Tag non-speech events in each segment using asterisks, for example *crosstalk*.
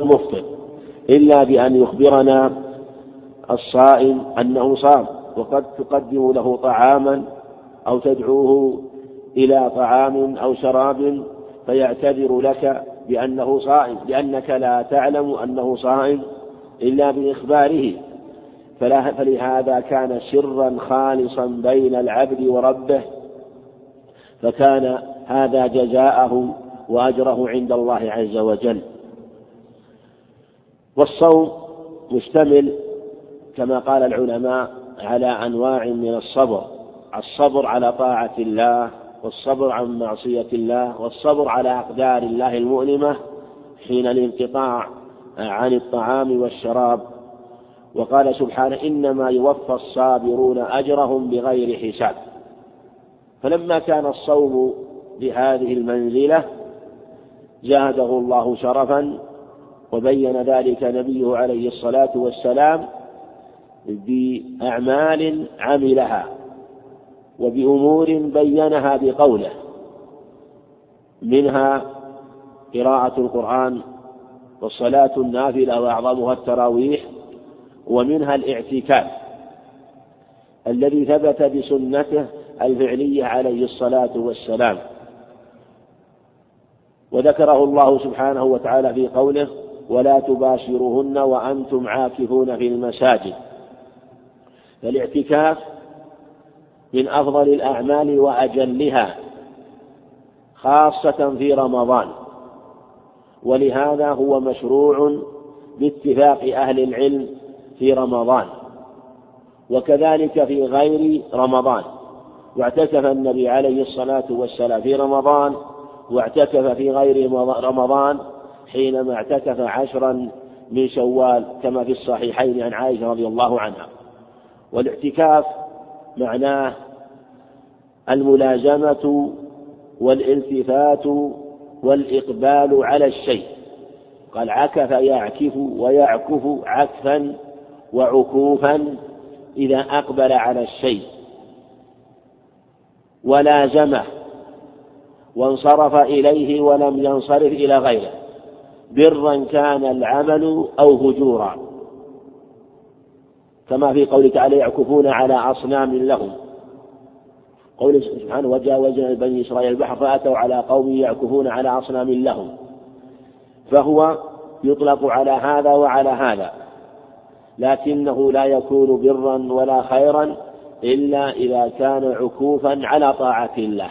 المفطر إلا بأن يخبرنا الصائم أنه صام وقد تقدم له طعاما أو تدعوه إلى طعام أو شراب فيعتذر لك بأنه صائم لأنك لا تعلم أنه صائم إلا بإخباره. فلهذا كان سرا خالصا بين العبد وربه فكان هذا جزاءه وأجره عند الله عز وجل. والصوم مشتمل كما قال العلماء على أنواع من الصبر الصبر على طاعة الله والصبر عن معصية الله والصبر على أقدار الله المؤلمة حين الانقطاع عن الطعام والشراب. وقال سبحانه إنما يوفى الصابرون أجرهم بغير حساب. فلما كان الصوم بهذه المنزلة زاده الله شرفا وبين ذلك نبيه عليه الصلاة والسلام بأعمال عملها وبأمور بينها بقوله منها قراءة القرآن والصلاة النافلة وأعظمها التراويح ومنها الاعتكاف الذي ثبت بسنته الفعلية عليه الصلاة والسلام. وذكره الله سبحانه وتعالى في قوله ولا تباشروهن وأنتم عاكفون في المساجد. فالاعتكاف من أفضل الأعمال وأجلها خاصة في رمضان. ولهذا هو مشروع باتفاق أهل العلم في رمضان وكذلك في غير رمضان. واعتكف النبي عليه الصلاة والسلام في رمضان واعتكف في غير رمضان حينما اعتكف عشرا من شوال كما في الصحيحين عن عائشة رضي الله عنها. والاعتكاف معناه الملازمة والالتفات والإقبال على الشيء. قال عكف يعكف ويعكف عكفا وعكوفا إذا أقبل على الشيء. ولازمه وانصرف إليه ولم ينصرف إلى غيره. برا كان العمل أو هجورا. كما في قوله تعالى يعكفون على أصنام لهم. قوله سبحانه وجاوزنا بني إسرائيل البحر فأتوا على قوم يعكفون على أصنام لهم. فهو يطلق على هذا وعلى هذا. لكنه لا يكون برا ولا خيرا إلا إذا كان عكوفا على طاعة الله.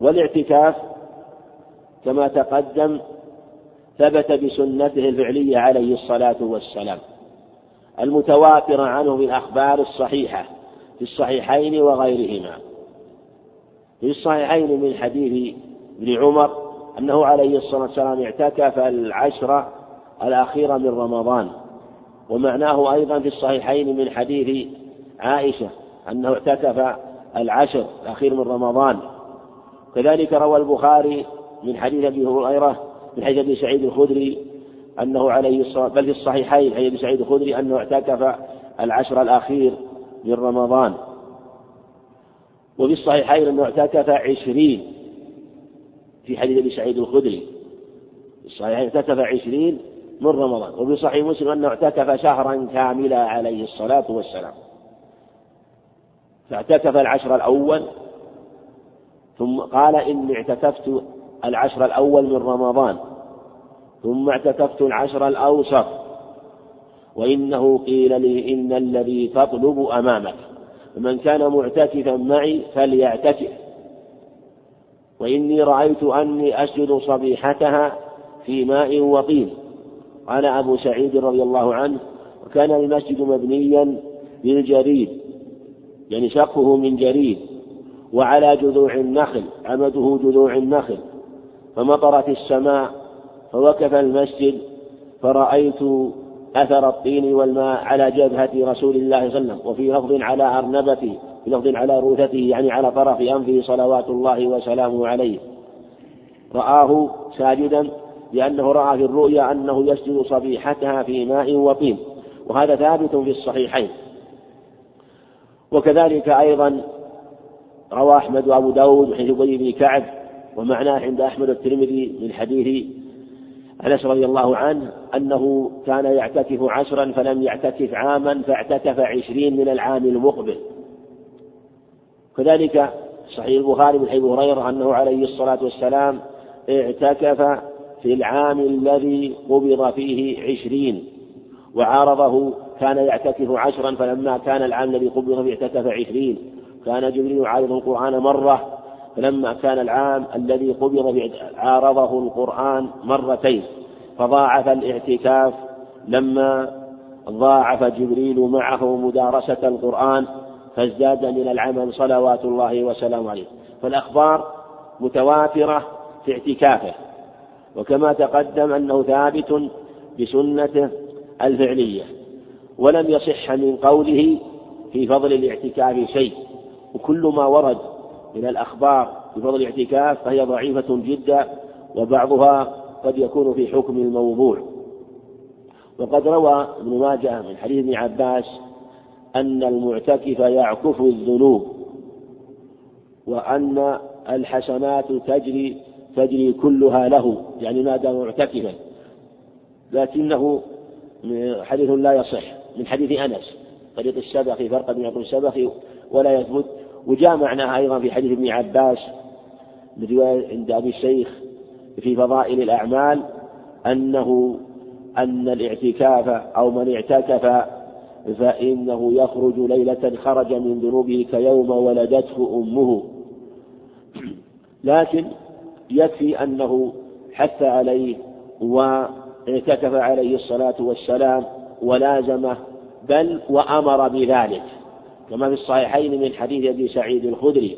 والاعتكاف كما تقدم ثبت بسنته الفعلية عليه الصلاة والسلام المتواترة عنه في الأخبار الصحيحة في الصحيحين وغيرهما. في الصحيحين من حديث ابن عمر أنه عليه الصلاة والسلام اعتكف العشر الأخيرة من رمضان. ومعناه أيضا في الصحيحين من حديث عائشة أنه اعتكف العشر الأخير من رمضان. كذلك روى البخاري من حديث أبي هريرة من حديث أبي سعيد الخدري أنه عليه الصلاة بل في الصحيحين حديث أبي سعيد الخدري أنه اعتكف العشر الأخير من رمضان. وفي الصحيحين أنه اعتكف عشرين في حديث أبي سعيد الخدري. في الصحيحين اعتكف عشرين من رمضان. وفي صحيح مسلم أنه اعتكف شهرا كاملا عليه الصلاة والسلام. فاعتكف العشر الأول ثم قال إني اعتكفت العشر الأول من رمضان ثم اعتكفت العشر الأوسط. وإنه قيل لي إن الذي تطلب أمامك فمن كان معتكفا معي فليعتكف. وإني رأيت أني أسجد صبيحتها في ماء وطين. قال أبو سعيد رضي الله عنه وكان المسجد مبنيا بالجريد يعني سقفه من جريد وعلى جذوع النخل عمده جذوع النخل فمطرت السماء فوقف المسجد فرأيت أثر الطين والماء على جبهة رسول الله صلى الله عليه وسلم وفي لفظ على أرنبته في لفظ على روثته يعني على طرف أنفه صلوات الله وسلامه عليه. رآه ساجدا لأنه رأى في الرؤيا أنه يسجد صبيحتها في ماء وطين وهذا ثابت في الصحيحين. وكذلك أيضا روى أحمد وأبو داود من حديث أبي بن كعب ومعناه عند أحمد الترمذي من حديث أنس رضي الله عنه أنه كان يعتكف عشرا فلم يعتكف عاما فاعتكف عشرين من العام المقبل. كذلك صحيح البخاري من حديث هريرة أنه عليه الصلاة والسلام اعتكف في العام الذي قبض فيه عشرين وعارضه كان يعتكف عشرا فلما كان العام الذي قبض فيه اعتكف عشرين. كان جبريل يعارض القرآن مرة فلما كان العام الذي قبض عارضه القرآن مرتين فضاعف الاعتكاف. لما ضاعف جبريل معه مدارسة القرآن فازداد من العمل صلوات الله وسلامه عليه. فالأخبار متواترة في اعتكافه. وكما تقدم أنه ثابت بسنته الفعلية ولم يصح من قوله في فضل الاعتكاف شيء. وكل ما ورد من الأخبار بفضل الاعتكاف فهي ضعيفة جدا وبعضها قد يكون في حكم الموضوع. وقد روى ابن ماجه من حديث ابن عباس أن المعتكف يعكف الذنوب وأن الحسنات تجري تجري كلها له يعني ما دام معتكفا لكنه حديث لا يصح من حديث أنس طريق السبخي فرق بين السبخي ولا يثبت وجاء معناها أيضا في حديث ابن عباس عند أبي الشيخ في فضائل الأعمال أنه أن الاعتكاف أو من اعتكف فإنه يخرج ليلة خرج من ذنوبه كيوم ولدته أمه. لكن يكفي أنه حث عليه واعتكف عليه الصلاة والسلام ولازمه بل وأمر بذلك. كما في الصحيحين من حديث أبي سعيد الخدري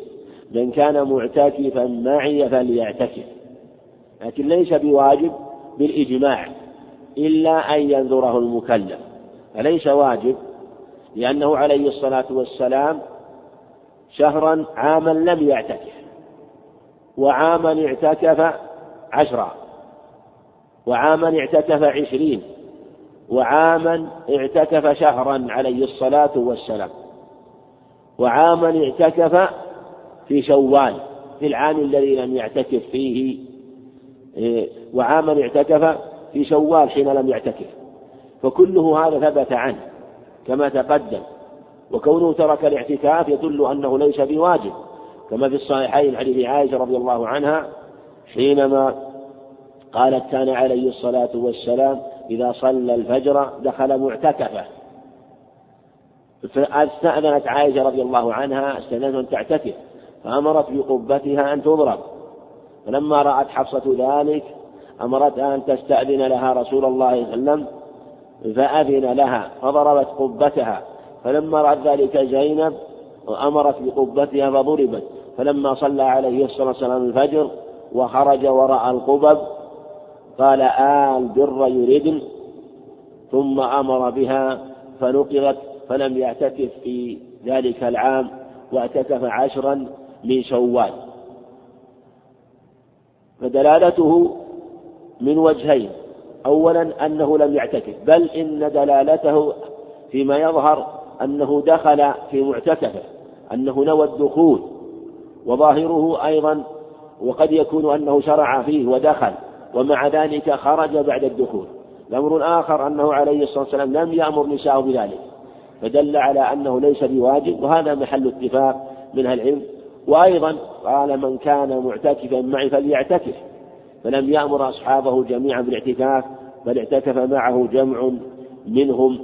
من كان معتكفا معي فليعتكف. لكن ليس بواجب بالإجماع إلا أن ينذره المكلف. فليس واجب لأنه عليه الصلاة والسلام شهرا عاما لم يعتكف وعاما اعتكف عشرا وعاما اعتكف عشرين وعاما اعتكف شهرا عليه الصلاة والسلام. وعاما اعتكف في شوال في العام الذي لم يعتكف فيه إيه، وعاما اعتكف في شوال حين لم يعتكف. فكله هذا ثبت عنه كما تقدم وكونه ترك الاعتكاف يدل أنه ليس بواجب كما في الصحيحين حديث عائشة رضي الله عنها حينما قالت كان عليه الصلاة والسلام إذا صلى الفجر دخل معتكفة. فاستأذنت عائشة رضي الله عنها استأذنت أن تعتكف فأمرت بقبتها أن تضرب. فلما رأت حفصة ذلك أمرتها أن تستأذن لها رسول الله صلى الله عليه وسلم فأذن لها فضربت قبتها. فلما رأت ذلك زينب وأمرت بقبتها فضربت. فلما صلى عليه الصلاة والسلام الفجر وخرج وراء القبب قال آل بر يردن ثم أمر بها فنقضت فلم يعتكف في ذلك العام واعتكف عشرا من شوال. فدلالته من وجهين. أولا أنه لم يعتكف بل إن دلالته فيما يظهر أنه دخل في معتكفه أنه نوى الدخول. وظاهره أيضا وقد يكون أنه شرع فيه ودخل ومع ذلك خرج بعد الدخول. الأمر الآخر أنه عليه الصلاة والسلام لم يأمر نساءه بذلك. فدل على أنه ليس بواجب وهذا محل اتفاق من أهل العلم. وأيضا قال من كان معتكفا معي فليعتكف فلم يأمر أصحابه جميعا بالاعتكاف بل اعتكف معه جمع منهم.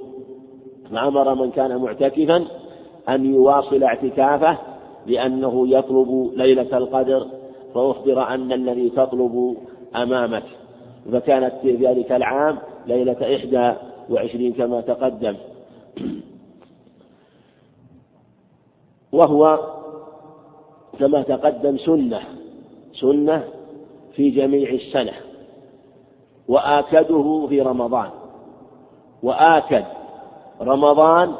فأمر من كان معتكفا أن يواصل اعتكافه لأنه يطلب ليلة القدر فأخبر أن الذي تطلب أمامك. فكانت في ذلك العام ليلة إحدى وعشرين كما تقدم. وهو كما تقدم سنة سنة في جميع السنة وآكده في رمضان وآكد رمضان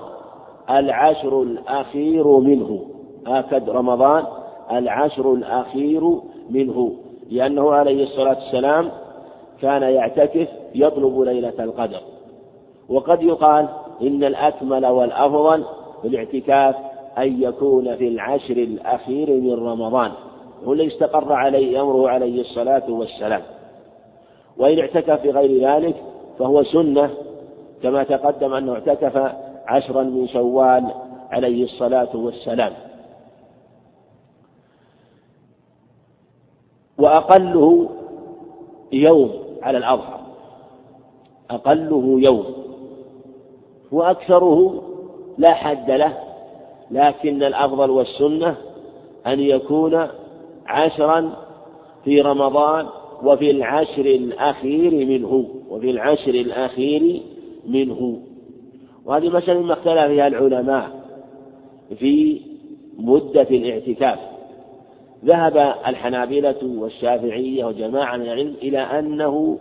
العشر الأخير منه آكد رمضان العشر الأخير منه لأنه عليه الصلاة والسلام كان يعتكف يطلب ليلة القدر. وقد يقال إن الأكمل والأفضل الاعتكاف أن يكون في العشر الأخير من رمضان. هو الذي استقر عليه أمره عليه الصلاة والسلام. وإن اعتكف في غير ذلك فهو سنة كما تقدم أنه اعتكف عشرا من شوال عليه الصلاة والسلام. وأقله يوم على الأظهر أقله يوم. وأكثره لا حد له. لكن الأفضل والسنة أن يكون عشرا في رمضان وفي العشر الأخير منه وفي العشر الأخير منه. وهذه مسألة ما اختلف فيها العلماء في مدة الاعتكاف. ذهب الحنابلة والشافعية وجماعة من العلم إلى أنه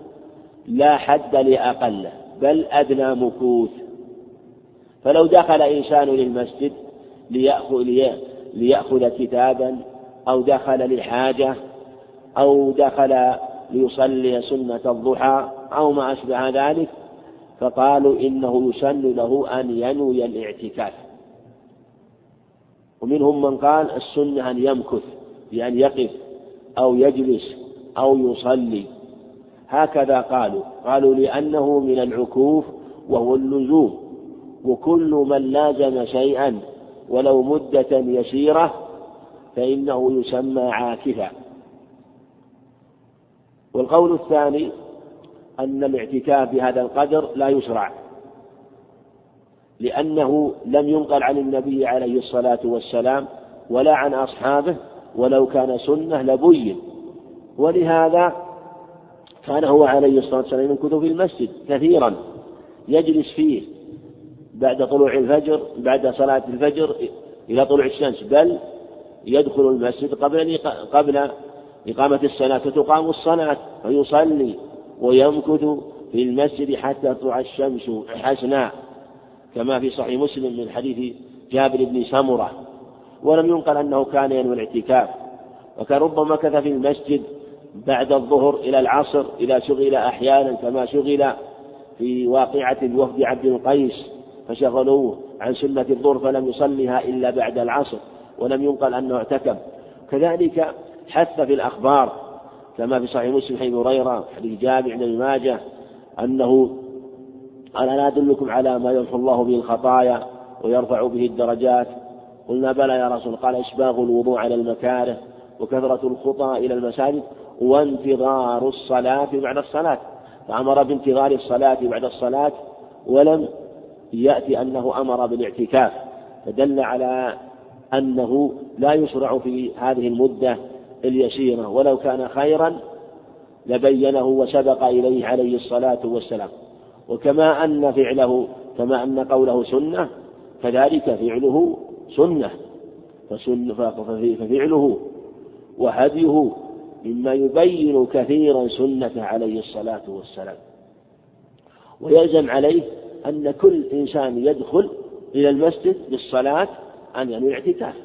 لا حد لأقله بل أدنى مكوث. فلو دخل إنسان للمسجد ليأخذ, ليأخذ كتابا أو دخل لحاجة أو دخل ليصلي سنة الضحى أو ما أشبه ذلك فقالوا إنه يسن له أن ينوي الاعتكاف. ومنهم من قال السنة أن يمكث بأن يقف أو يجلس أو يصلي. هكذا قالوا. قالوا لأنه من العكوف وهو اللزوم وكل من لازم شيئا ولو مدة يسيرة فإنه يسمى عاكفا. والقول الثاني أن الاعتكاف بهذا القدر لا يشرع لأنه لم ينقل عن النبي عليه الصلاة والسلام ولا عن أصحابه ولو كان سنة لبين. ولهذا كان هو عليه الصلاة والسلام يمكث في المسجد كثيرا يجلس فيه بعد طلوع الفجر بعد صلاة الفجر إلى طلوع الشمس بل يدخل المسجد قبل قبل إقامة الصلاة فتقام الصلاة فيصلي ويمكث في المسجد حتى تطلع الشمس حسنا كما في صحيح مسلم من حديث جابر بن سمرة. ولم ينقل أنه كان ينوي الاعتكاف وكان ربما مكث في المسجد بعد الظهر إلى العصر إذا شغل أحيانا كما شغل في واقعة وفد عبد القيس. فشغلوه عن سنة الظهر فلم يصلها إلا بعد العصر ولم ينقل أنه اعتكف كذلك حث في الأخبار كما في صحيح مسلم حديث هريرة حديث جابر بن ماجه أنه قال لا أدلكم على ما يمحو الله به الخطايا ويرفع به الدرجات؟ قلنا بلى يا رسول قال إسباغ الوضوء على المكاره وكثرة الخطى إلى المساجد وانتظار الصلاة بعد الصلاة. فأمر بانتظار الصلاة بعد الصلاة ولم يأتي أنه أمر بالاعتكاف فدل على أنه لا يشرع في هذه المدة اليسيرة ولو كان خيرا لبينه وسبق إليه عليه الصلاة والسلام. وكما أن فعله كما أن قوله سنة كذلك فعله سنة فسن ففعله وهديه مما يبين كثيرا سنته عليه الصلاة والسلام. ويلزم عليه أن كل إنسان يدخل إلى المسجد للصلاة أن ينوي الاعتكاف.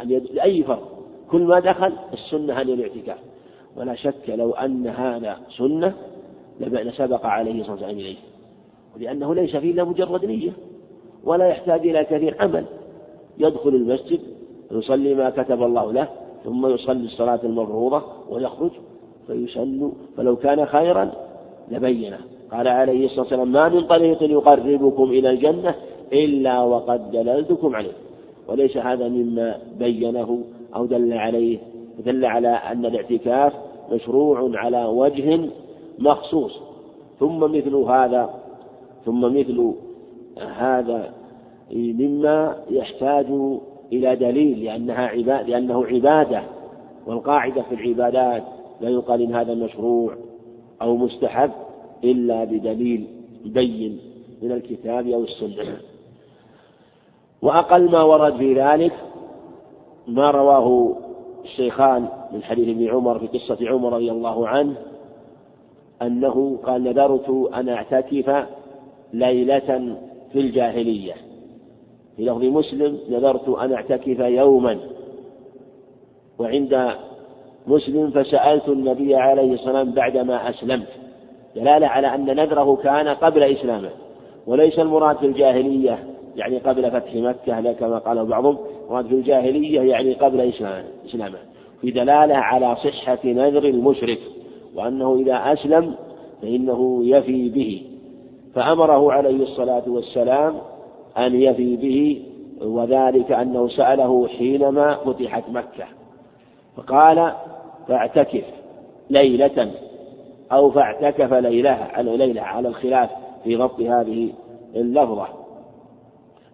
أن يد... لأي فرض. كل ما دخل السنة أن ينوي الاعتكاف. ولا شك لو أن هذا سنة لسبق عليه الصلاة والسلام إليه. ولأنه ليس فيه إلا مجرد نية. ولا يحتاج إلى كثير عمل. يدخل المسجد يصلي ما كتب الله له ثم يصلي الصلاة المفروضة ويخرج فيسن فلو كان خيرا لبينه. قال عليه الصلاة والسلام ما من طريق يقربكم إلى الجنة إلا وقد دللتكم عليه. وليس هذا مما بينه أو دل عليه دل على أن الاعتكاف مشروع على وجه مخصوص. ثم مثل هذا ثم مثل هذا مما يحتاج إلى دليل لأنها عبادة لأنه عبادة والقاعدة في العبادات لا يقال إن هذا مشروع أو مستحب. إلا بدليل بين من الكتاب أو السنة. وأقل ما ورد في ذلك ما رواه الشيخان من حديث ابن عمر في قصة عمر رضي الله عنه أنه قال نذرت أن أعتكف ليلة في الجاهلية في لفظ مسلم نذرت أن أعتكف يوما وعند مسلم فسألت النبي عليه الصلاة والسلام بعدما أسلمت دلالة على أن نذره كان قبل إسلامه وليس المراد في الجاهلية يعني قبل فتح مكة كما قال بعضهم المراد في الجاهلية يعني قبل إسلامه. في دلالة على صحة نذر المشرك وأنه إذا أسلم فإنه يفي به. فأمره عليه الصلاة والسلام أن يفي به وذلك أنه سأله حينما فتحت مكة. فقال فاعتكف ليلة أو فاعتكف ليلة على ليلة على الخلاف في ضبط هذه اللفظة.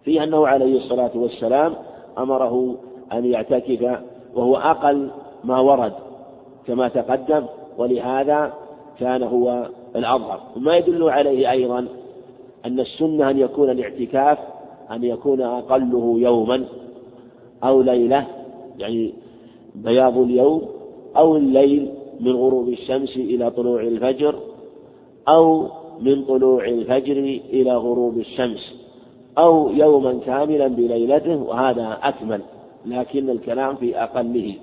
في أنه عليه الصلاة والسلام أمره أن يعتكف وهو أقل ما ورد كما تقدم ولهذا كان هو الأظهر. وما يدل عليه أيضا أن السنة أن يكون الاعتكاف أن يكون أقله يوما أو ليلة يعني بياض اليوم أو الليل من غروب الشمس إلى طلوع الفجر أو من طلوع الفجر إلى غروب الشمس أو يوما كاملا بليلته وهذا أكمل لكن الكلام في أقله.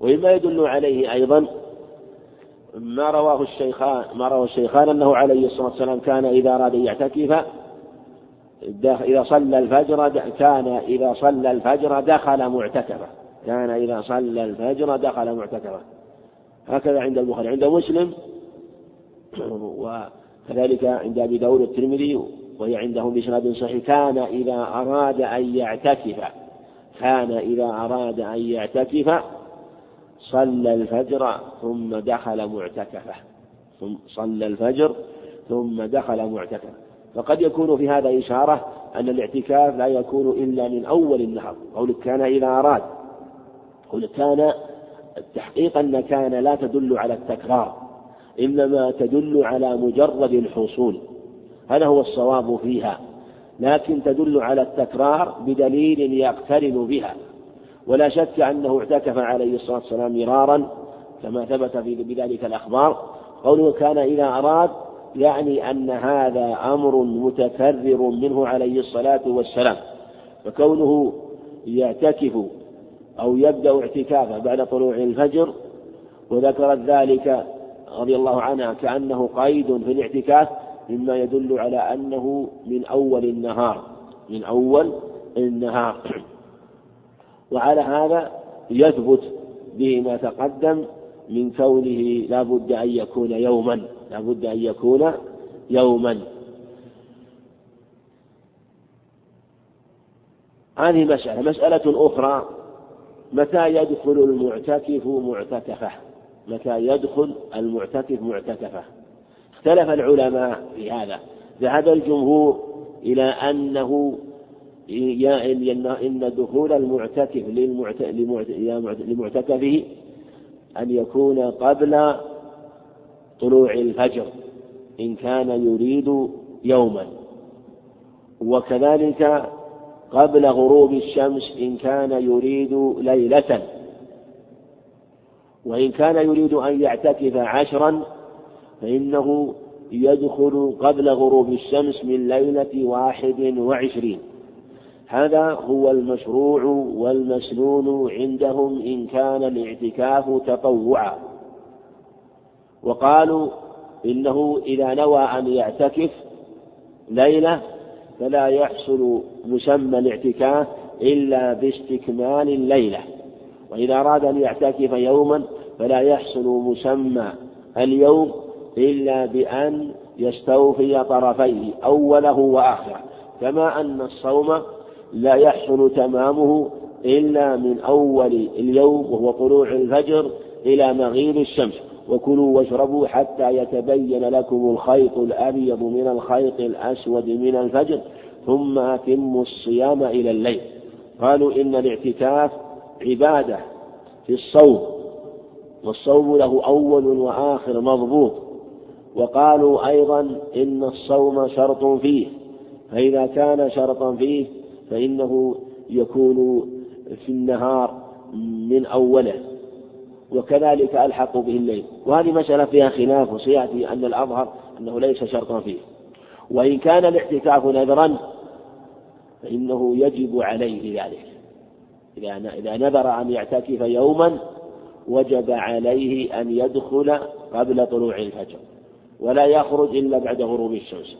ومما يدل عليه أيضا ما رواه الشيخان ما رواه الشيخان أنه عليه الصلاة والسلام كان إذا أراد أن يعتكف إذا صلى الفجر كان إذا صلى الفجر دخل معتكفا كان إذا صلى الفجر دخل معتكفا هكذا عند البخاري. عند مسلم وكذلك عند أبي داود الترمذي وهي عنده بإسناد صحيح. كان إذا أراد أن يعتكف كان إذا أراد أن يعتكف صلى الفجر ثم دخل معتكفة. ثم صلى الفجر ثم دخل معتكفة. فقد يكون في هذا إشارة أن الاعتكاف لا يكون إلا من أول النهار قولك كان إذا أراد. قولك كان التحقيق أن كان لا تدل على التكرار إنما تدل على مجرد الحصول هذا هو الصواب فيها لكن تدل على التكرار بدليل يقترن بها ولا شك أنه اعتكف عليه الصلاة والسلام مرارا كما ثبت في بذلك الأخبار قوله كان إذا أراد يعني أن هذا أمر متكرر منه عليه الصلاة والسلام فكونه يعتكف أو يبدأ اعتكافه بعد طلوع الفجر وذكرت ذلك رضي الله عنها كأنه قيد في الاعتكاف مما يدل على أنه من أول النهار من أول النهار. *clears throat* وعلى هذا يثبت به ما تقدم من كونه لا بد أن يكون يوما لا بد أن يكون يوما. هذه مسألة مسألة أخرى متى يدخل المعتكف معتكفة؟ متى يدخل المعتكف معتكفة؟ اختلف العلماء في هذا. ذهب الجمهور إلى أنه إن دخول المعتكف لمعتكفه أن يكون قبل طلوع الفجر إن كان يريد يوما. وكذلك قبل غروب الشمس إن كان يريد ليلة وإن كان يريد أن يعتكف عشرا فإنه يدخل قبل غروب الشمس من ليلة واحد وعشرين. هذا هو المشروع والمسنون عندهم إن كان الاعتكاف تطوعا. وقالوا إنه إذا نوى أن يعتكف ليلة فلا يحصل مسمى الاعتكاف إلا باستكمال الليلة. وإذا أراد أن يعتكف يوما فلا يحصل مسمى اليوم إلا بأن يستوفي طرفيه أوله وآخره. كما أن الصوم لا يحصل تمامه إلا من أول اليوم وهو طلوع الفجر إلى مغيب الشمس. وكلوا واشربوا حتى يتبين لكم الخيط الأبيض من الخيط الأسود من الفجر ثم أتموا الصيام إلى الليل. قالوا إن الاعتكاف عبادة في الصوم والصوم له أول وآخر مضبوط. وقالوا أيضا إن الصوم شرط فيه فإذا كان شرطا فيه فإنه يكون في النهار من أوله. وكذلك ألحق به الليل. وهذه مسألة فيها خلاف وسيأتي أن الأظهر أنه ليس شرطا فيه. وإن كان الاعتكاف نذرا فإنه يجب عليه ذلك. إذا نذر أن يعتكف يوما وجب عليه أن يدخل قبل طلوع الفجر ولا يخرج إلا بعد غروب الشمس.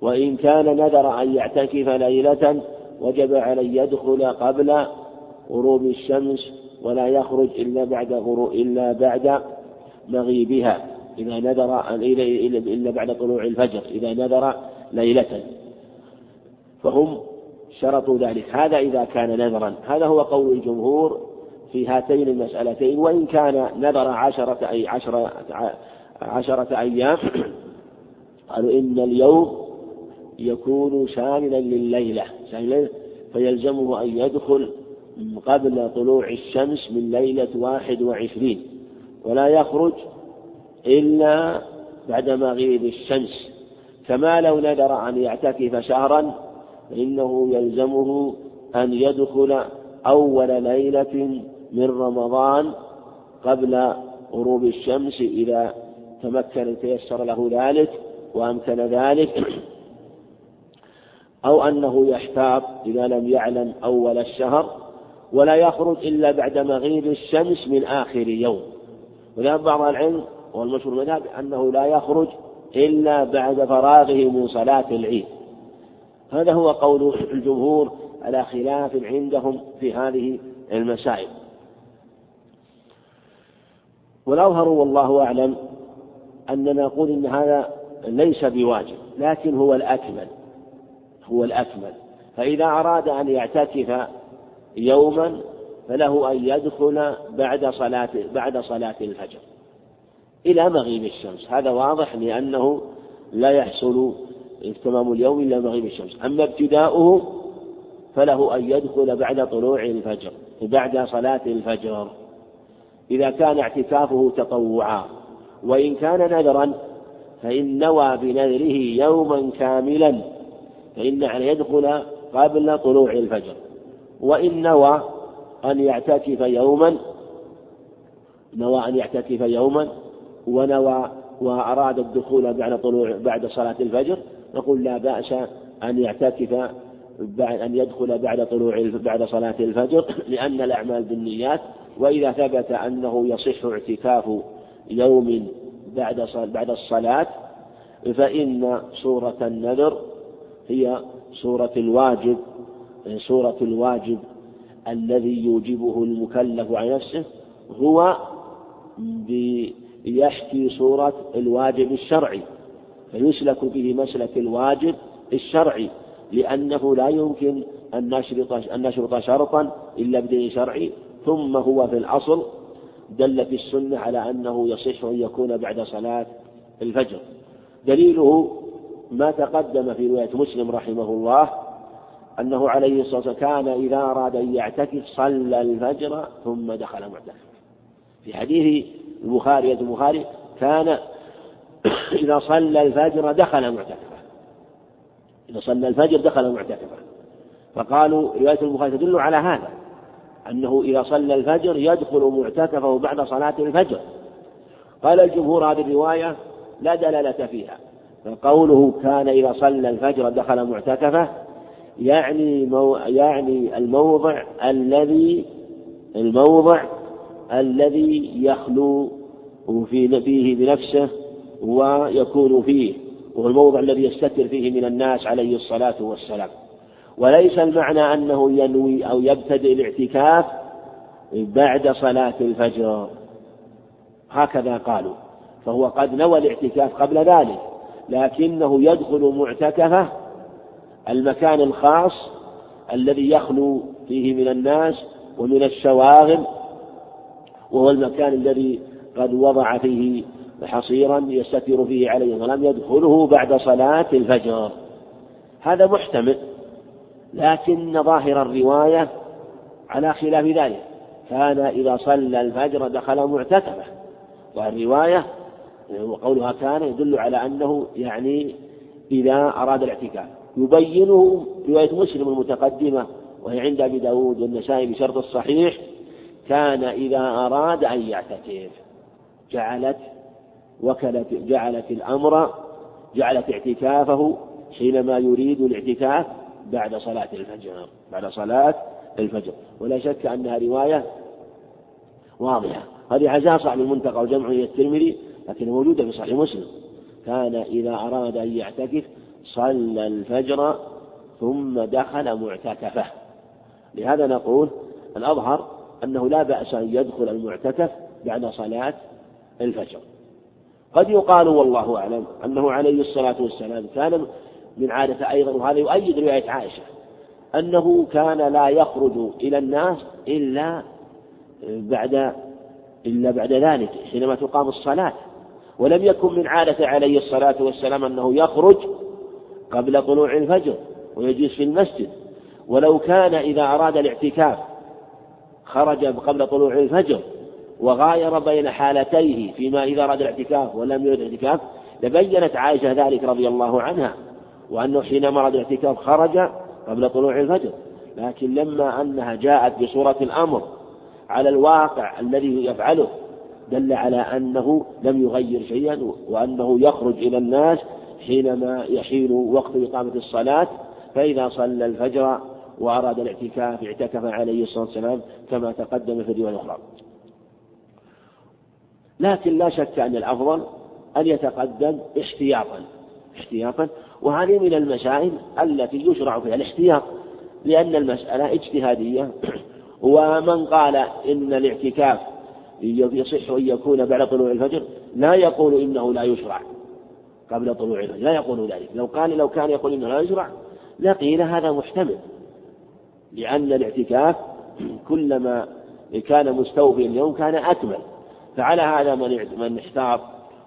وإن كان نذر أن يعتكف ليلة وجب عليه يدخل قبل غروب الشمس ولا يخرج إلا بعد غروب إلا بعد مغيبها. إذا نذر إلا بعد طلوع الفجر. إذا نذر ليلة. فهم شرطوا ذلك. هذا إذا كان نذرا. هذا هو قول الجمهور في هاتين المسألتين. وإن كان نذر عشرة أي عشرة عشرة أيام قالوا إن اليوم يكون شاملا لليلة. شاملا. فيلزمه أن يدخل قبل طلوع الشمس من ليلة واحد وعشرين ولا يخرج إلا بعد مغيب الشمس. كما لو نذر أن يعتكف شهرا فإنه يلزمه أن يدخل أول ليلة من رمضان قبل غروب الشمس إذا تمكن تيسر له ذلك وأمكن ذلك. أو أنه يحتاط إذا لم يعلم أول الشهر. ولا يخرج إلا بعد مغيب الشمس من آخر يوم. وذهب بعض العلم والمشهور المذهب أنه لا يخرج إلا بعد فراغه من صلاة العيد. هذا هو قول الجمهور على خلاف عندهم في هذه المسائل. والأظهر والله أعلم أننا نقول إن هذا ليس بواجب لكن هو الأكمل هو الأكمل. فإذا أراد أن يعتكف يوما فله أن يدخل بعد صلاة بعد صلاة الفجر إلى مغيب الشمس. هذا واضح لأنه لا يحصل تمام اليوم إلا مغيب الشمس. أما ابتداؤه فله أن يدخل بعد طلوع الفجر بعد صلاة الفجر. إذا كان اعتكافه تطوعا وإن كان نذرا فإن نوى بنذره يوما كاملا فإن عليه يدخل قبل طلوع الفجر. وإن نوى أن يعتكف يوما نوى أن يعتكف يوما ونوى وأراد الدخول بعد طلوع بعد صلاة الفجر نقول لا بأس أن يعتكف بعد أن يدخل بعد طلوع بعد صلاة الفجر *clears throat* لأن الأعمال بالنيات وإذا ثبت أنه يصح اعتكاف يوم بعد بعد الصلاة فإن صورة النذر هي صورة الواجب. صورة الواجب الذي يوجبه المكلف على نفسه هو يحكي صورة الواجب الشرعي فيسلك به مسلك الواجب الشرعي لأنه لا يمكن أن نشرط أن نشرط شرطا إلا بدين شرعي ثم هو في الأصل دلت السنة على أنه يصح أن يكون بعد صلاة الفجر. دليله ما تقدم في رواية مسلم رحمه الله أنه عليه الصلاة والسلام كان إذا أراد أن يعتكف صلى الفجر ثم دخل معتكفا في حديث البخاري البخاري كان *coughs* إذا صلى الفجر دخل معتكفا إذا صلى الفجر دخل معتكفا فقالوا رواية البخاري تدل على هذا أنه إذا صلى الفجر يدخل معتكفه بعد صلاة الفجر. قال الجمهور هذه الرواية لا دلالة فيها فقوله كان إذا صلى الفجر دخل معتكفه يعني مو يعني الموضع الذي الموضع الذي يخلو في فيه بنفسه ويكون فيه وهو الموضع الذي يستتر فيه من الناس عليه الصلاة والسلام. وليس المعنى أنه ينوي أو يبتدئ الاعتكاف بعد صلاة الفجر. هكذا قالوا. فهو قد نوى الاعتكاف قبل ذلك لكنه يدخل معتكفة المكان الخاص الذي يخلو فيه من الناس ومن الشواغل وهو المكان الذي قد وضع فيه حصيرا يستتر فيه عليه ولم يدخله بعد صلاة الفجر. هذا محتمل لكن ظاهر الرواية على خلاف ذلك. كان إذا صلى الفجر دخل معتكفه والرواية وقولها كان يدل على أنه يعني إذا أراد الاعتكاف. يبينه رواية مسلم المتقدمة وهي عند أبي داود والنسائي بشرط الصحيح كان إذا أراد أن يعتكف جعلت وكلت جعلت الأمر جعلت اعتكافه حينما يريد الاعتكاف بعد صلاة الفجر بعد صلاة الفجر. ولا شك أنها رواية واضحة. هذه عزاء صاحب المنتقى وجمع الترمذي لكن موجودة في صحيح مسلم. كان إذا أراد أن يعتكف صلى الفجر ثم دخل معتكفة. لهذا نقول الأظهر أنه لا بأس أن يدخل المعتكف بعد صلاة الفجر. قد يقال والله أعلم أنه عليه الصلاة والسلام كان من عادة أيضا وهذا يؤيد رواية عائشة أنه كان لا يخرج إلى الناس إلا بعد إلا بعد ذلك حينما تقام الصلاة. ولم يكن من عادة عليه الصلاة والسلام أنه يخرج قبل طلوع الفجر ويجلس في المسجد. ولو كان إذا أراد الاعتكاف خرج قبل طلوع الفجر وغاير بين حالتيه فيما إذا أراد الاعتكاف ولم يرد الاعتكاف لبينت عائشة ذلك رضي الله عنها وأنه حينما أراد الاعتكاف خرج قبل طلوع الفجر. لكن لما أنها جاءت بصورة الأمر على الواقع الذي يفعله دل على أنه لم يغير شيئا وأنه يخرج إلى الناس حينما يحين وقت إقامة الصلاة فإذا صلى الفجر وأراد الاعتكاف اعتكف عليه الصلاة والسلام كما تقدم في الرواية الأخرى. لكن لا شك أن الأفضل أن يتقدم احتياطا احتياطا وهذه من المسائل التي يشرع فيها الاحتياط لأن المسألة اجتهادية. *clears throat* ومن قال إن الاعتكاف يصح أن يكون بعد طلوع الفجر لا يقول إنه لا يشرع. قبل طلوع الفجر لا يقول ذلك. لو قال لو كان يقول إنه لا يشرع لقيل هذا محتمل. لأن الاعتكاف كلما كان مستوفيا اليوم كان أكمل. فعلى هذا من من احتاط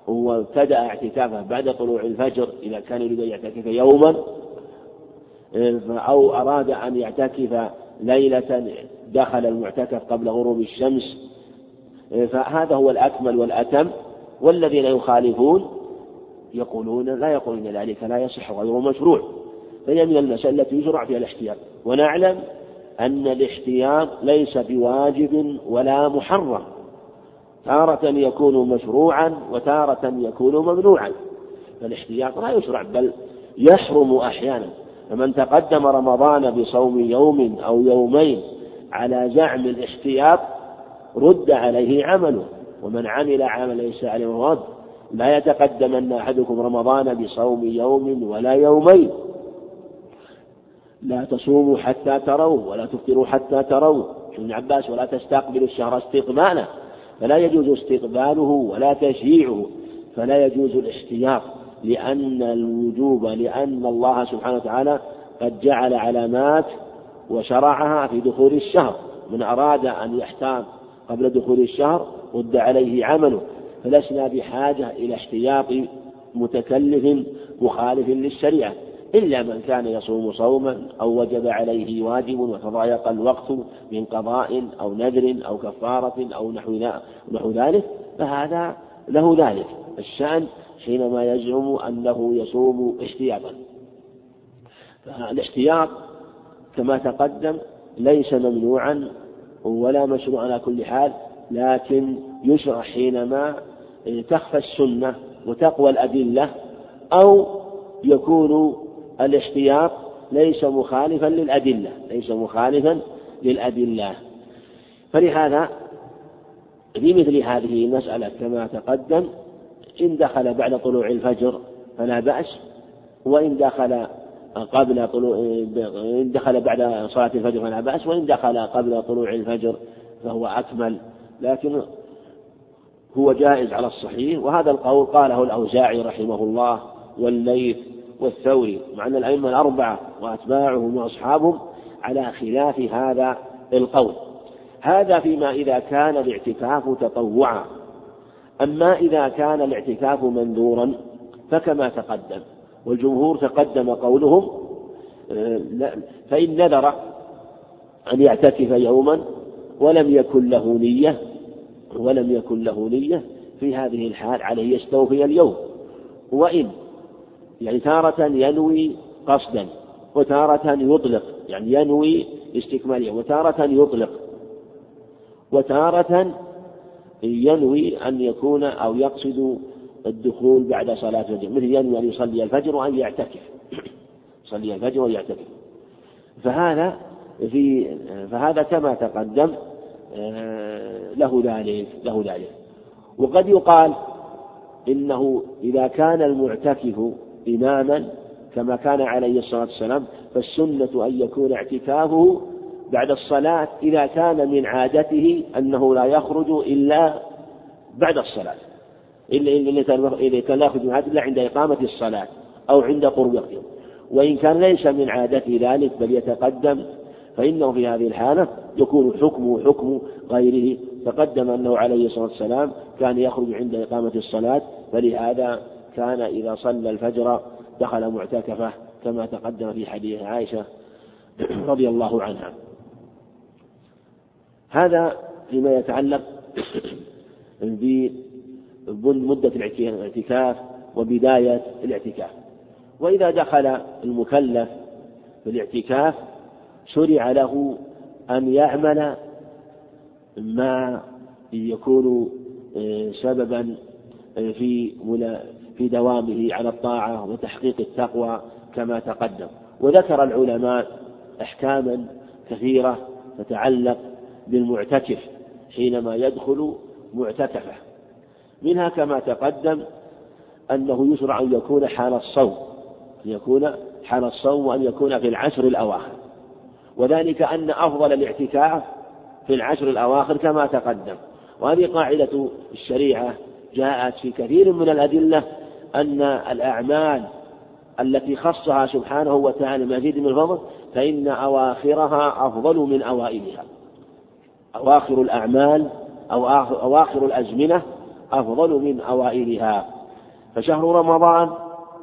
وابتدأ اعتكافه بعد طلوع الفجر إذا كان يريد أن يعتكف يوما أو أراد أن يعتكف ليلة دخل المعتكف قبل غروب الشمس. فهذا هو الأكمل والأتم. والذين يخالفون يقولون لا يقولون ذلك لا يصح غير مشروع. فهي من المسألة التي يشرع فيها الاحتياط. ونعلم أن الاحتياط ليس بواجب ولا محرم. تارة يكون مشروعا وتارة يكون ممنوعا. فالاحتياط لا يشرع بل يحرم أحيانا. فمن تقدم رمضان بصوم يوم أو يومين على زعم الاحتياط رد عليه عمله. ومن عمل عملا ليس عليه رد. لا يتقدمن أحدكم رمضان بصوم يوم ولا يومين. لا تصوموا حتى تروا ولا تفطروا حتى تروا. ابن عباس ولا تستقبلوا الشهر استقبالا. فلا يجوز استقباله ولا تشييعه. فلا يجوز الاحتياط. لأن الوجوب لأن الله سبحانه وتعالى قد جعل علامات وشرعها في دخول الشهر. من أراد أن يحتاط قبل دخول الشهر رد عليه عمله. فلسنا بحاجة إلى احتياط متكلف مخالف للشريعة. إلا من كان يصوم صوما أو وجب عليه واجب وتضايق الوقت من قضاء أو نذر أو كفارة أو نحو ذلك فهذا له ذلك. الشأن حينما يزعم أنه يصوم احتياطا. فالاحتياط كما تقدم ليس ممنوعا ولا مشروع على كل حال لكن يشرع حينما تخفى السنة وتقوى الأدلة أو يكون الاحتياط ليس مخالفا للأدلة ليس مخالفا للأدلة. فلهذا في مثل هذه المسألة كما تقدم إن دخل بعد طلوع الفجر فلا بأس وإن دخل قبل طلوع إن دخل بعد صلاة الفجر فلا بأس وإن دخل قبل طلوع الفجر فهو أكمل. لكن هو جائز على الصحيح وهذا القول قاله الأوزاعي رحمه الله والليث والثوري مع أن الأئمة الأربعة وأتباعهم وأصحابهم على خلاف هذا القول. هذا فيما إذا كان الاعتكاف تطوعا. أما إذا كان الاعتكاف منذورا فكما تقدم والجمهور تقدم قولهم فإن نذر أن يعتكف يوما ولم يكن له نية ولم يكن له نية في هذه الحال عليه يستوفي اليوم. وإن يعني تارة ينوي قصدا وتارة يطلق يعني ينوي استكمالية وتارة يطلق وتارة ينوي أن يكون أو يقصد الدخول بعد صلاة الفجر. مثل ينوي أن يصلي الفجر وأن يعتكف. *clears throat* يصلي الفجر ويعتكف. فهذا في فهذا كما تقدم له ذلك له ذلك وقد يقال إنه إذا كان المعتكف إماما كما كان عليه الصلاة والسلام فالسنة أن يكون اعتكافه بعد الصلاة إذا كان من عادته أنه لا يخرج إلا بعد الصلاة. إلا إذا كان لا يخرج من إلا عند إقامة الصلاة أو عند قرب وإن كان ليس من عادته ذلك بل يتقدم فإنه في هذه الحالة يكون حكمه حكم غيره. تقدم أنه عليه الصلاة والسلام كان يخرج عند إقامة الصلاة فلهذا كان إذا صلى الفجر دخل معتكفة كما تقدم في حديث عائشة *clears throat* رضي الله عنها. هذا فيما يتعلق *clears throat* بمدة الاعتكاف وبداية الاعتكاف. وإذا دخل المكلف في الاعتكاف شرع له أن يعمل ما يكون آه، سببا آه، في في دوامه على الطاعة وتحقيق التقوى كما تقدم. وذكر العلماء أحكاما كثيرة تتعلق بالمعتكف حينما يدخل معتكفه. منها كما تقدم أنه يشرع أن يكون حال الصوم أن يكون حال الصوم وأن يكون في العشر الأواخر. وذلك أن أفضل الاعتكاف في العشر الأواخر كما تقدم. وهذه قاعدة الشريعة جاءت في كثير من الأدلة أن الأعمال التي خصها سبحانه وتعالى مزيد من الفضل فإن أواخرها أفضل من أوائلها. أواخر الأعمال أو أواخر الأزمنة أفضل من أوائلها. فشهر رمضان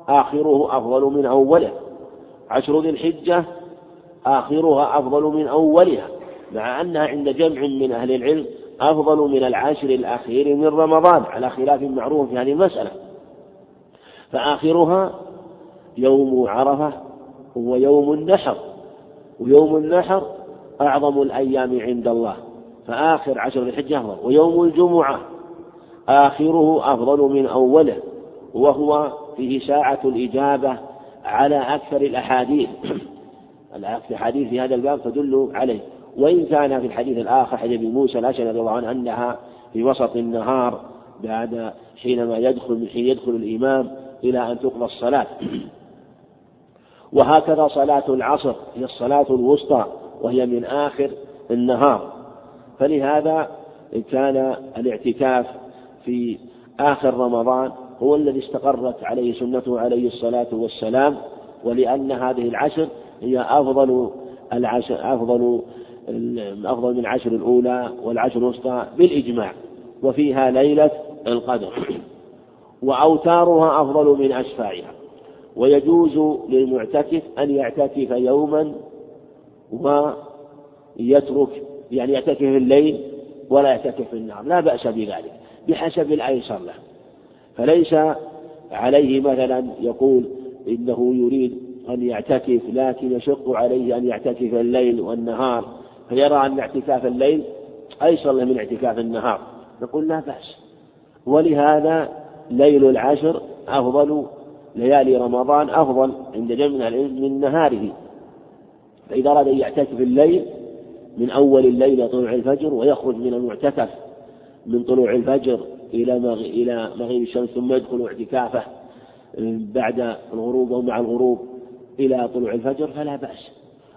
آخره أفضل من أوله. عشر ذي الحجة آخرها أفضل من أولها مع أنها عند جمع من أهل العلم أفضل من العشر الأخير من رمضان على خلاف معروف في هذه المسألة. فآخرها يوم عرفة ويوم النحر ويوم النحر أعظم الأيام عند الله. فآخر عشر ذي الحجة أفضل ويوم الجمعة آخره أفضل من أوله وهو فيه ساعة الإجابة على أكثر الأحاديث. *clears throat* الأحاديث في هذا الباب تدل عليه. وإن كان في الحديث الآخر حديث أبي موسى الأشعري رضي الله عنه أنها في وسط النهار بعد حينما يدخل من حين يدخل الإمام إلى أن تقضى الصلاة. *clears throat* وهكذا صلاة العصر هي الصلاة الوسطى وهي من آخر النهار. فلهذا كان الاعتكاف في آخر رمضان هو الذي استقرت عليه سنته عليه الصلاة والسلام ولأن هذه العشر هي أفضل العشر أفضل أفضل من العشر الأولى والعشر الوسطى بالإجماع وفيها ليلة القدر وأوتارها أفضل من أشفاعها ويجوز للمعتكف أن يعتكف يوما ويترك يعني يعتكف الليل ولا يعتكف النهار لا بأس بذلك بحسب الأيسر له. فليس عليه مثلا يقول إنه يريد أن يعتكف لكن يشق عليه أن يعتكف الليل والنهار. فيرى أن اعتكاف الليل؟ أيسر له من اعتكاف النهار؟ نقول لا بأس. ولهذا ليل العشر أفضل ليالي رمضان أفضل عند جمع العلم من نهاره. فإذا أراد أن يعتكف الليل من أول الليل طلوع الفجر ويخرج من المعتكف من طلوع الفجر إلى إلى مغيب الشمس ثم يدخل اعتكافه بعد الغروب أو مع الغروب إلى طلوع الفجر فلا بأس.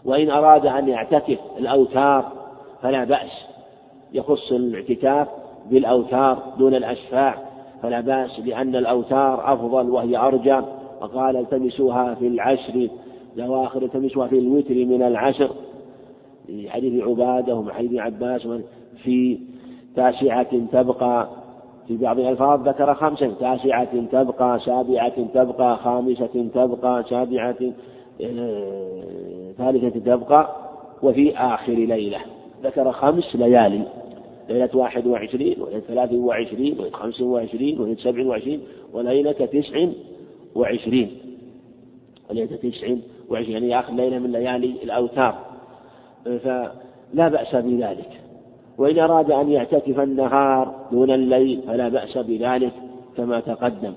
وإن أراد أن يعتكف الأوتار فلا بأس. يخص الاعتكاف بالأوتار دون الأشفاع فلا بأس لأن الأوتار أفضل وهي أرجى. وقال التمسوها في العشر الأواخر التمسوها في الوتر من العشر. حديث عبادة ومن حديث عباس في تاسعة تبقى. في بعض الألفاظ ذكر خمسة تاسعة تبقى سابعة تبقى خامسة تبقى سابعة ثالثة تبقى وفي آخر ليلة ذكر خمس ليالي ليلة واحد وعشرين وليلة ثلاث وعشرين وليلة خمس وعشرين وليلة سبع وعشرين وليلة تسع وعشرين. وليلة تسع وعشرين يعني آخر ليلة من ليالي الأوتار. فلا بأس بذلك. وإن أراد أن يعتكف النهار دون الليل فلا بأس بذلك كما تقدم.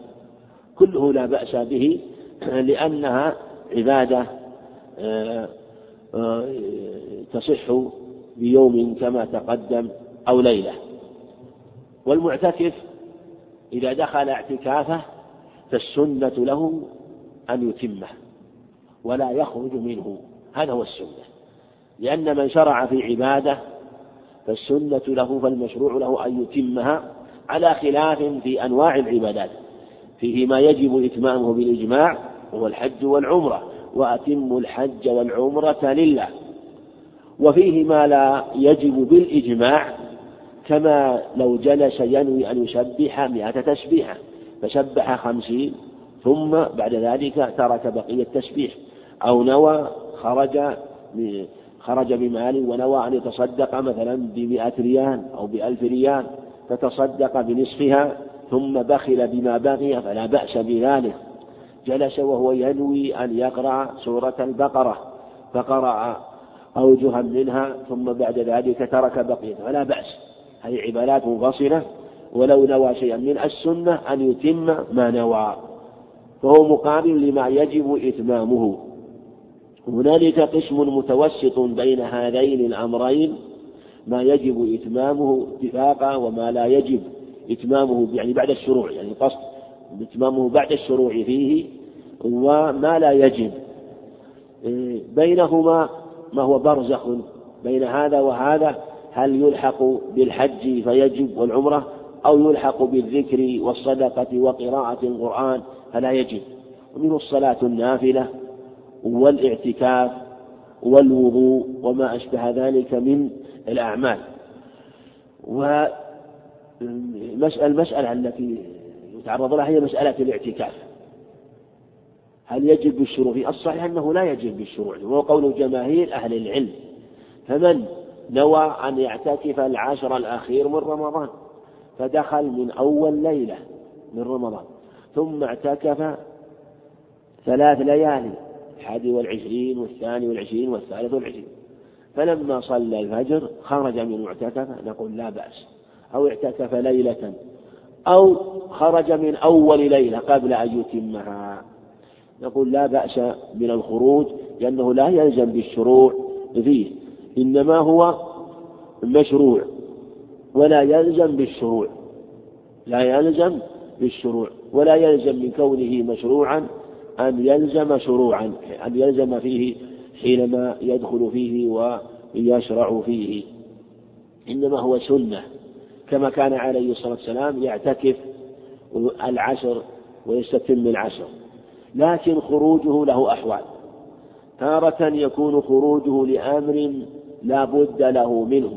كله لا بأس به لأنها عبادة آه، آه، تصح بيوم كما تقدم أو ليلة. والمعتكف إذا دخل اعتكافه فالسنة له أن يتمه ولا يخرج منه. هذا هو السنة. لأن من شرع في عبادة فالسنة له فالمشروع له أن يتمها على خلاف في أنواع العبادات. فيه ما يجب إتمامه بالإجماع وهو الحج والعمرة وأتم الحج والعمرة لله. وفيه ما لا يجب بالإجماع كما لو جلس ينوي أن يسبح مئة تسبيحة فسبح خمسين ثم بعد ذلك ترك بقية التسبيح أو نوى خرج خرج بمال ونوى أن يتصدق مثلا بمئة ريال أو بألف ريال فتصدق بنصفها ثم بخل بما بقي فلا بأس بذلك. جلس وهو ينوي أن يقرأ سورة البقرة فقرأ أوجها منها ثم بعد ذلك ترك بقية. فلا بأس. هذه عبادات منفصلة ولو نوى شيئا من السنة أن يتم ما نوى. فهو مقابل لما يجب إتمامه. هنالك قسم متوسط بين هذين الأمرين ما يجب إتمامه اتفاقا وما لا يجب إتمامه يعني بعد الشروع يعني قصد إتمامه بعد الشروع فيه وما لا يجب. بينهما ما هو برزخ بين هذا وهذا هل يلحق بالحج فيجب والعمرة أو يلحق بالذكر والصدقة وقراءة القرآن فلا يجب. ومنه الصلاة النافلة والاعتكاف والوضوء وما أشبه ذلك من الأعمال. والمسألة التي يتعرض لها هي مسألة الاعتكاف. هل يجب بالشروع؟ الصحيح أنه لا يجب بالشروع وهو قول جماهير أهل العلم. فمن نوى أن يعتكف العشر الأخير من رمضان فدخل من أول ليلة من رمضان ثم اعتكف ثلاث ليالي الحادي والعشرين والثاني والعشرين والثالث والعشرين. فلما صلى الفجر خرج من معتكف نقول لا بأس. أو اعتكف ليلة أو خرج من أول ليلة قبل أن يتمها. نقول لا بأس من الخروج لأنه لا يلزم بالشروع فيه. إنما هو مشروع ولا يلزم بالشروع. لا يلزم بالشروع ولا يلزم من كونه مشروعا أن يلزم شروعا أن يلزم فيه حينما يدخل فيه ويشرع فيه. إنما هو سنة. كما كان عليه الصلاة والسلام يعتكف العشر ويستتم العشر لكن خروجه له أحوال. تارة يكون خروجه لأمر لا بد له منه.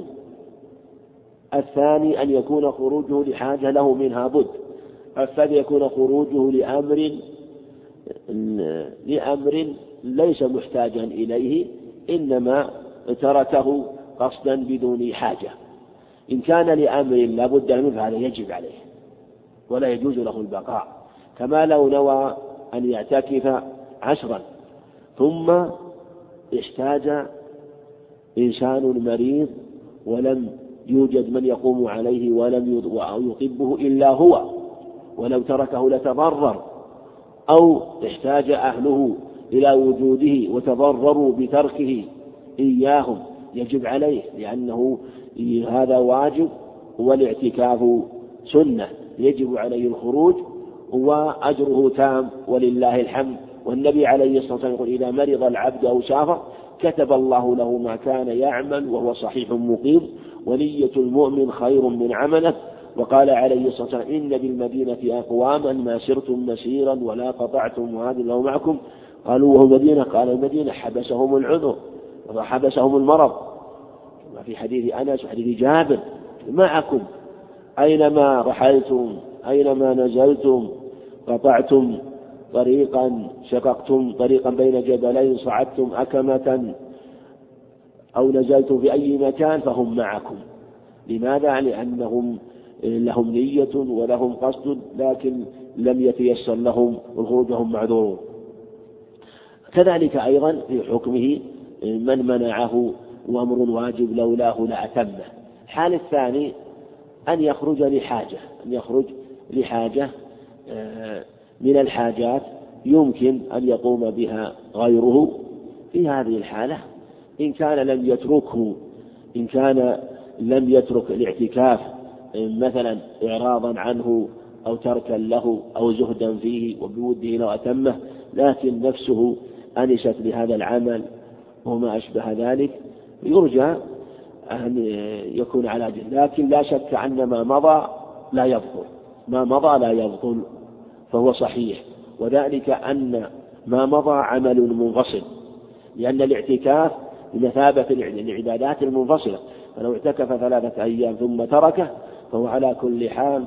الثاني أن يكون خروجه لحاجة له منها بد. الثالث يكون خروجه لأمر لأمر ليس محتاجا إليه إنما تركه قصدا بدون حاجة. إن كان لأمر لا بد منه فهذا يجب عليه ولا يجوز له البقاء. كما لو نوى أن يعتكف عشرا ثم احتاج إنسان مريض ولم يوجد من يقوم عليه ولم يطبه إلا هو ولو تركه لتضرر. أو احتاج أهله إلى وجوده وتضرروا بتركه إياهم يجب عليه لأنه هذا واجب والاعتكاف سنة يجب عليه الخروج وأجره تام ولله الحمد. والنبي عليه الصلاة والسلام يقول إذا مرض العبد أو سافر كتب الله له ما كان يعمل وهو صحيح مقيم. ونية المؤمن خير من عمله. وقال عليه الصلاة والسلام إن بالمدينة أقواما ما سرتم مسيرا ولا قطعتم وهذا الله معكم. قالوا وهو المدينة قال المدينة حبسهم العذر وحبسهم المرض. كما في حديث أنس وحديث جابر. معكم. أينما رحلتم أينما نزلتم قطعتم طريقا شققتم طريقا بين جبلين صعدتم أكمة أو نزلتم في أي مكان فهم معكم. لماذا؟ لأنهم لهم نية ولهم قصد لكن لم يتيسر لهم وخروجهم معذور. كذلك أيضا في حكمه من منعه وأمر واجب لولاه لأتمه الحال الثاني أن يخرج لحاجة أن يخرج لحاجة آه، من الحاجات يمكن أن يقوم بها غيره في هذه الحالة. إن كان لم يتركه إن كان لم يترك الاعتكاف مثلا إعراضا عنه أو تركا له أو زهدا فيه وبوده لو أتمه لكن نفسه أنست بهذا العمل وما أشبه ذلك يرجى أن يكون على دين لكن لا شك أن ما مضى لا يبطل. ما مضى لا يبطل فهو صحيح. وذلك أن ما مضى عمل منفصل لأن الاعتكاف بمثابة العبادات المنفصلة. فلو اعتكف ثلاثة أيام ثم تركه فهو على كل حال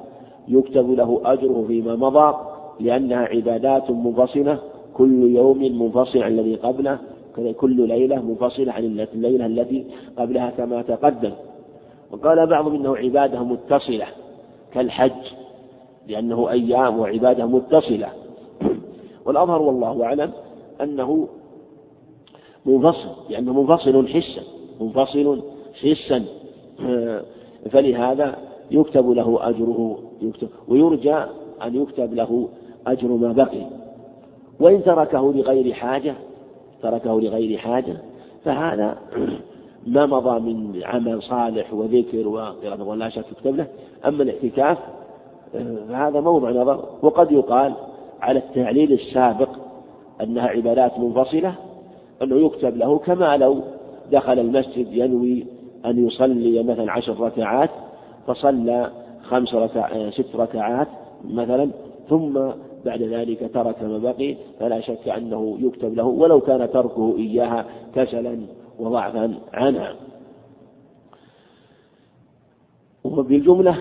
يكتب له أجره فيما مضى لأنها عبادات منفصلة كل يوم منفصل عن الذي قبله كل ليلة منفصلة عن الليلة التي قبلها كما تقدم. وقال بعضهم إنه عبادة متصلة كالحج لأنه أيام وعبادة متصلة. *clears throat* والأظهر والله أعلم أنه منفصل لأنه منفصل حسا منفصل حسا. *clears throat* فلهذا يكتب له أجره يكتب ويرجى أن يكتب له أجر ما بقي. وإن تركه لغير حاجة تركه لغير حاجة فهذا *clears throat* ما مضى من عمل صالح وذكر وقراءة ولا شك يكتب له. أما الاعتكاف فهذا موضع نظر وقد يقال على التعليل السابق أنها عبادات منفصلة أنه يكتب له كما لو دخل المسجد ينوي أن يصلي مثلا عشر ركعات فصلى خمس ركع ست ركعات مثلا ثم بعد ذلك ترك ما بقي فلا شك أنه يكتب له ولو كان تركه إياها كسلا وضعفا عنها. وبالجملة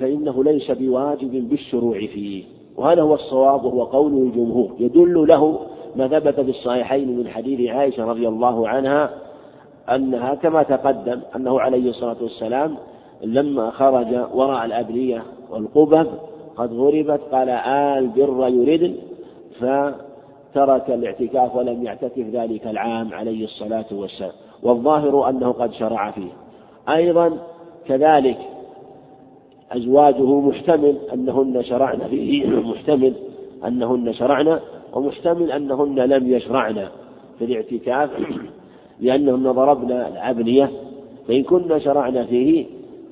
فإنه ليس بواجب بالشروع فيه. وهذا هو الصواب وهو قول الجمهور. يدل له ما ثبت في الصحيحين من حديث عائشة رضي الله عنها أنها كما تقدم أنه عليه الصلاة والسلام لما خرج وراء الأبنية والقبب قد غربت قال آل بر يريد فترك الاعتكاف ولم يعتكف ذلك العام عليه الصلاة والسلام. والظاهر أنه قد شرع فيه. أيضا كذلك أزواجه محتمل أنهن شرعن فيه *clears throat* محتمل أنهن شرعن ومحتمل أنهن لم يشرعن في الاعتكاف *clears throat* لأنهن ضربن الأبنية فإن كن شرعن فيه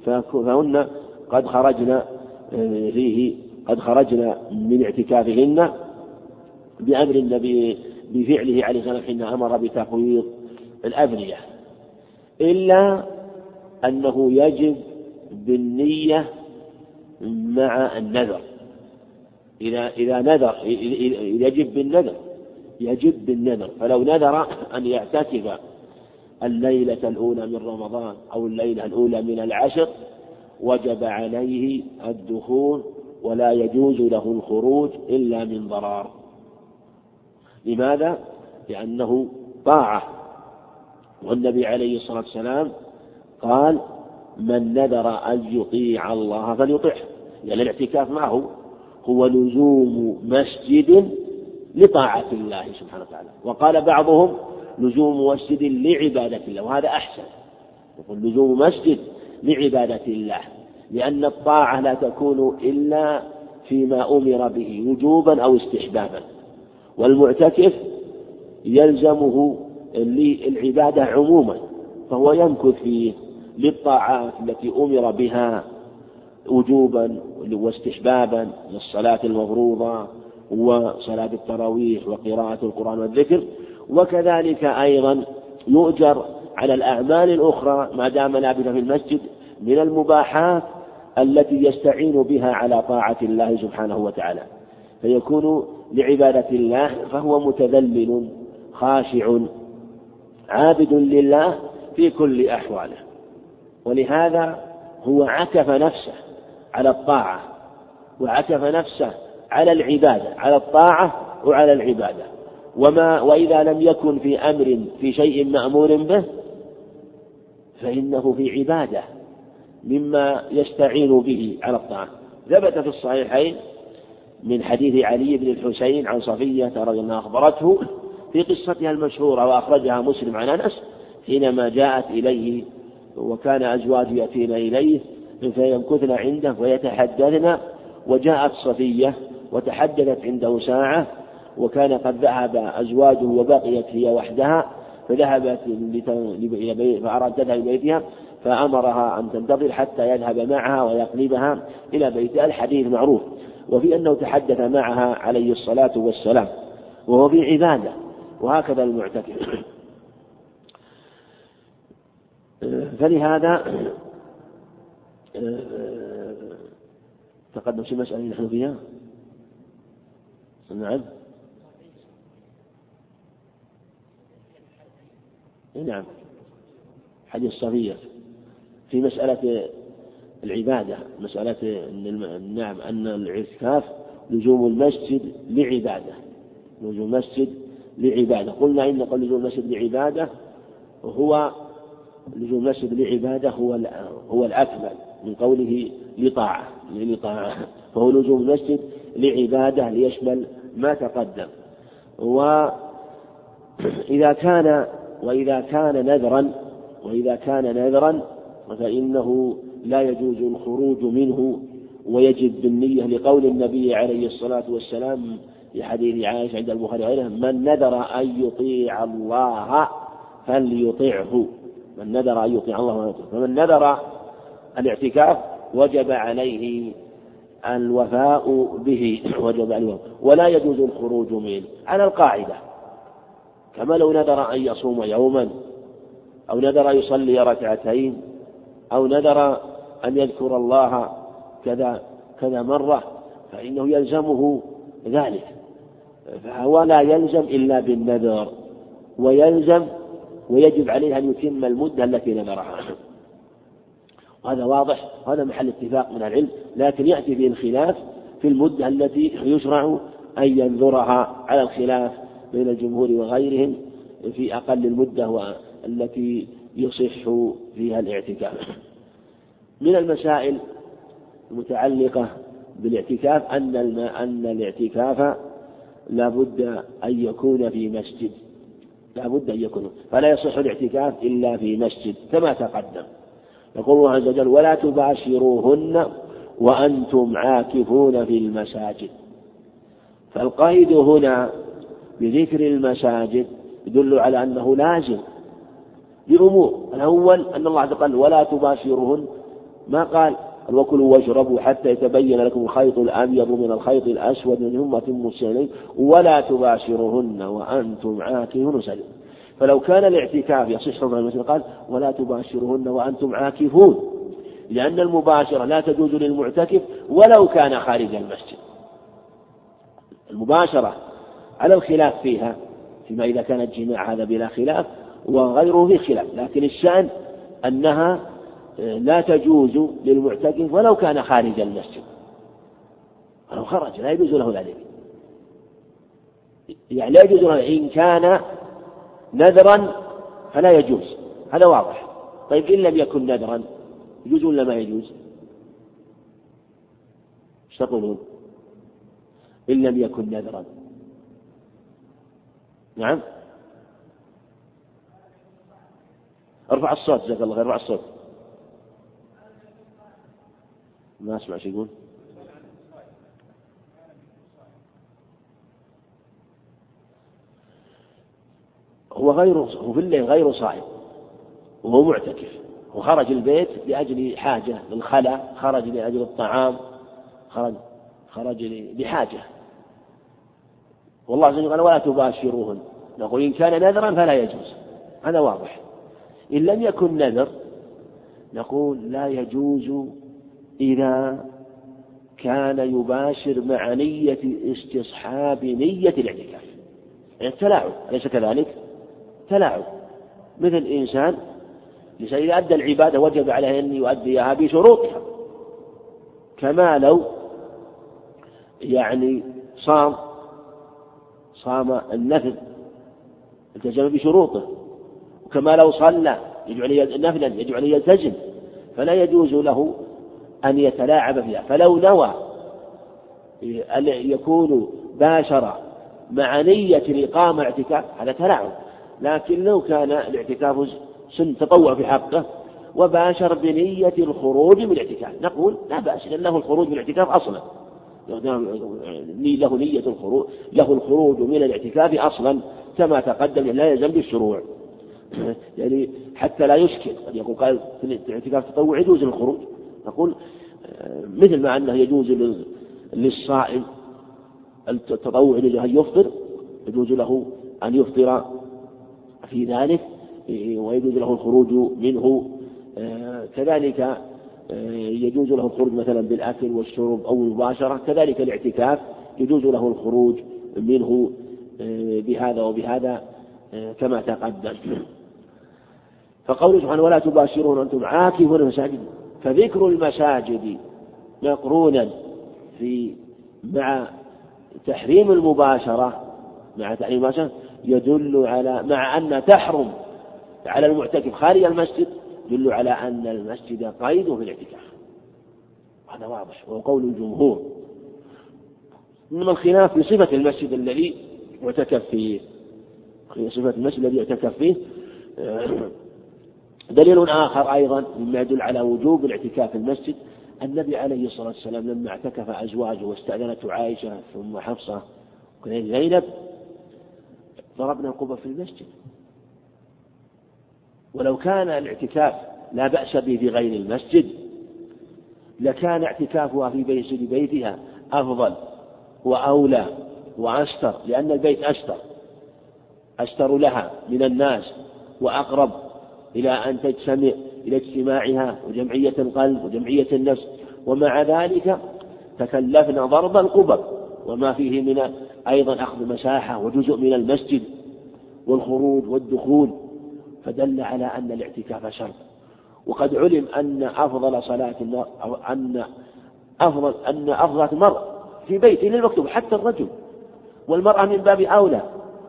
فهن قد خرجن آه، فيه قد خرجن من اعتكافهن بأمر النبي بفعله عليه الصلاة والسلام حين أمر بتقويض الأبنية إلا أنه يجب بالنية مع النذر. إذا إذا نذر يجب بالنذر يجب بالنذر. فلو نذر أن يعتكف الليلة الأولى من رمضان أو الليلة الأولى من العشر وجب عليه الدخول ولا يجوز له الخروج إلا من ضرار. لماذا؟ لأنه طاعة. والنبي عليه الصلاة والسلام قال من نذر أن يطيع الله فليطعه. لأن الاعتكاف معه هو لزوم مسجد لطاعة الله سبحانه وتعالى. وقال بعضهم لزوم مسجد لعبادة الله وهذا أحسن. يقول لزوم مسجد لعبادة الله لأن الطاعة لا تكون إلا فيما أمر به وجوبا أو استحبابا. والمعتكف يلزمه العبادة عموما فهو يمكث فيه للطاعات التي أمر بها وجوبا واستحبابا للصلاة المفروضة وصلاة التراويح وقراءة القرآن والذكر. وكذلك أيضا يؤجر على الأعمال الأخرى ما دام لابثا في المسجد من المباحات التي يستعين بها على طاعة الله سبحانه وتعالى. فيكون لعبادة الله فهو متذلل خاشع عابد لله في كل أحواله. ولهذا هو عكف نفسه على الطاعة وعكف نفسه على العبادة على الطاعة وعلى العبادة. وما وإذا لم يكن في أمر في شيء مأمور به فإنه في عبادة مما يستعين به على الطاعة. ثبت في الصحيحين من حديث علي بن الحسين عن صفية رضي الله أخبرته في قصتها المشهورة وأخرجها مسلم عن أنس حينما جاءت إليه وكان أزواج يأتين إليه فيمكثن عنده ويتحدثن وجاءت صفية وتحدثت عنده ساعة وكان قد ذهب أزواجه وبقيت هي وحدها فذهبت فأراد تذهب إلى بيتها فأمرها أن تنتظر حتى يذهب معها ويقلبها إلى بيتها الحديث معروف وفي أنه تحدث معها عليه الصلاة والسلام وهو في عبادة وهكذا المعتكف. *coughs* فلهذا تقدم في مسألة نحن فيها؟ نعم. نعم. حديث الصفية في مسألة العبادة مسألة نعم أن الاعتكاف لزوم المسجد لعبادة. لزوم المسجد لعبادة. قلنا إن قول لزوم المسجد لعبادة هو لزوم المسجد لعبادة هو هو الأكمل من قوله لطاعة لطاعة فهو لزوم المسجد لعبادة ليشمل ما تقدم. وإذا كان وإذا كان نذرا وإذا كان نذرا فإنه لا يجوز الخروج منه ويجب بالنية لقول النبي عليه الصلاة والسلام في حديث عائشة عند البخاري وغيره من نذر أن يطيع الله فليطعه. من نذر أن يطيع الله فليطيعه فمن نذر الاعتكاف وجب عليه الوفاء به وجب عليه ولا يجوز الخروج منه. على القاعدة. كما لو نذر أن يصوم يوما أو نذر أن يصلي ركعتين أو نذر أن يذكر الله كذا كذا مرة فإنه يلزمه ذلك. فهو لا يلزم إلا بالنذر ويلزم ويجب عليه أن يتم المدة التي نذرها. وهذا واضح هذا محل اتفاق من العلم لكن يأتي به الخلاف في المدة التي يشرع أن ينذرها على الخلاف. بين الجمهور وغيرهم في أقل المدة التي يصح فيها الاعتكاف. من المسائل المتعلقة بالاعتكاف أن أن الاعتكاف لا بد أن يكون في مسجد. لا بد أن يكون. فلا يصح الاعتكاف إلا في مسجد كما تقدم. يقول الله عز وجل ولا تباشروهن وأنتم عاكفون في المساجد. فالقيد هنا بذكر المساجد يدل على أنه لازم بأمور الأول أن الله عز وجل ولا تباشرهن ما قال؟ وكلوا واشربوا حتى يتبين لكم الخيط الأبيض من الخيط الأسود ثم أتموا السنين ولا تباشرهن وأنتم عاكفون. سليم. فلو كان الاعتكاف يصح المسجد قال ولا تباشرهن وأنتم عاكفون. لأن المباشرة لا تجوز للمعتكف ولو كان خارج المسجد. المباشرة على الخلاف فيها فيما إذا كان الجماع هذا بلا خلاف وغيره في خلاف لكن الشأن أنها لا تجوز للمعتكف ولو كان خارج المسجد. ولو خرج لا يجوز له ذلك يعني لا يجوز له إن كان نذرا فلا يجوز. هذا واضح. طيب إن لم يكن نذرا يجوز ولا ما يجوز؟ إيش تقولون؟ إن لم يكن نذرا. نعم. أرفع الصوت جزاك الله خير أرفع الصوت. ما أسمع شو يقول. هو غير هو في الليل غير صائم وهو معتكف. وخرج البيت لأجل حاجة للخلا خرج لأجل الطعام. خرج خرج لحاجة. والله عز وجل قال ولا تباشروهن. نقول إن كان نذرا فلا يجوز. هذا واضح. إن لم يكن نذر نقول لا يجوز إذا كان يباشر مع نية استصحاب نية الاعتكاف. يعني التلاعب أليس كذلك؟ تلاعب. مثل إنسان إذا أدى العبادة وجب عليه أن يؤديها بشروطها. كما لو يعني صام صام النفل التزم بشروطه. وكما لو صلى يجب عليه نفلا يجب عليه يلتزم فلا يجوز له أن يتلاعب فيها. فلو نوى أن يكون باشر مع نية الإقامة اعتكاف هذا تلاعب. لكن لو كان الاعتكاف سن تطوع في حقه وباشر بنية الخروج من الاعتكاف. نقول لا بأس لأن له الخروج من الاعتكاف أصلا. له نية الخروج له الخروج من الاعتكاف أصلا كما تقدم لا يلزم بالشروع. *clears throat* يعني حتى لا يشكل. قد يقول قال في الاعتكاف التطوع يجوز الخروج. نقول مثل ما أنه يجوز للصائم التطوع يجوز أن يفطر يجوز له أن يفطر في ذلك ويجوز له الخروج منه. كذلك آه، يجوز له الخروج مثلا بالأكل والشرب أو المباشرة كذلك الاعتكاف يجوز له الخروج منه آه، بهذا وبهذا آه، كما تقدم. *clears throat* فقوله سبحانه ولا تباشرون أنتم عاكفون المساجد. فذكر المساجد مقرونا في مع تحريم المباشرة مع تحريم المباشرة يدل على مع أن تحرم على المعتكف خارج المسجد يدل على أن المسجد قيد في الاعتكاف. هذا واضح وهو قول الجمهور. إنما الخلاف في صفة المسجد الذي يعتكف فيه. في صفة المسجد الذي يعتكف فيه دليل آخر أيضا مما يدل على وجوب الاعتكاف في المسجد. النبي عليه الصلاة والسلام لما اعتكف أزواجه واستأذنته عائشة ثم حفصة وكذلك زينب ضربنا القبة في المسجد. ولو كان الاعتكاف لا بأس به في غير المسجد لكان اعتكافها في بيت بيتها أفضل وأولى وأستر لأن البيت أستر أستر لها من الناس وأقرب إلى أن تجتمع إلى اجتماعها وجمعية القلب وجمعية النفس. ومع ذلك تكلفنا ضرب القبب وما فيه من أيضا أخذ مساحة وجزء من المسجد والخروج والدخول. فدل على أن الاعتكاف شرط. وقد علم أن أفضل صلاة أن أفضل أن أفضل المرء في بيته للمكتوب حتى الرجل. والمرأة من باب أولى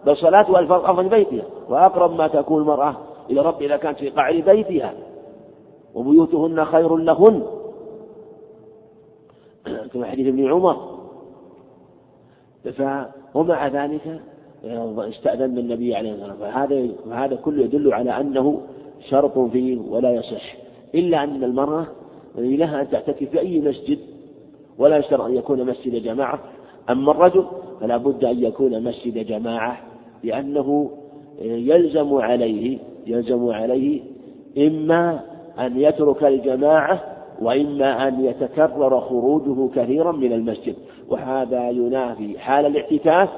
بل صلاتها الفرض أفضل بيتها. وأقرب ما تكون المرأة إلى رب إذا كانت في قعر بيتها. وبيوتهن خير لهن. كما حديث ابن عمر. ومع ذلك استأذن النبي عليه الصلاة والسلام. فهذا فهذا كله يدل على أنه شرط فيه ولا يصح. إلا أن المرأة لها أن تعتكف في أي مسجد ولا يشترط أن يكون مسجد جماعة. أما الرجل فلا بد أن يكون مسجد جماعة لأنه يلزم عليه يلزم عليه إما أن يترك الجماعة وإما أن يتكرر خروجه كثيرا من المسجد. وهذا ينافي حال الاعتكاف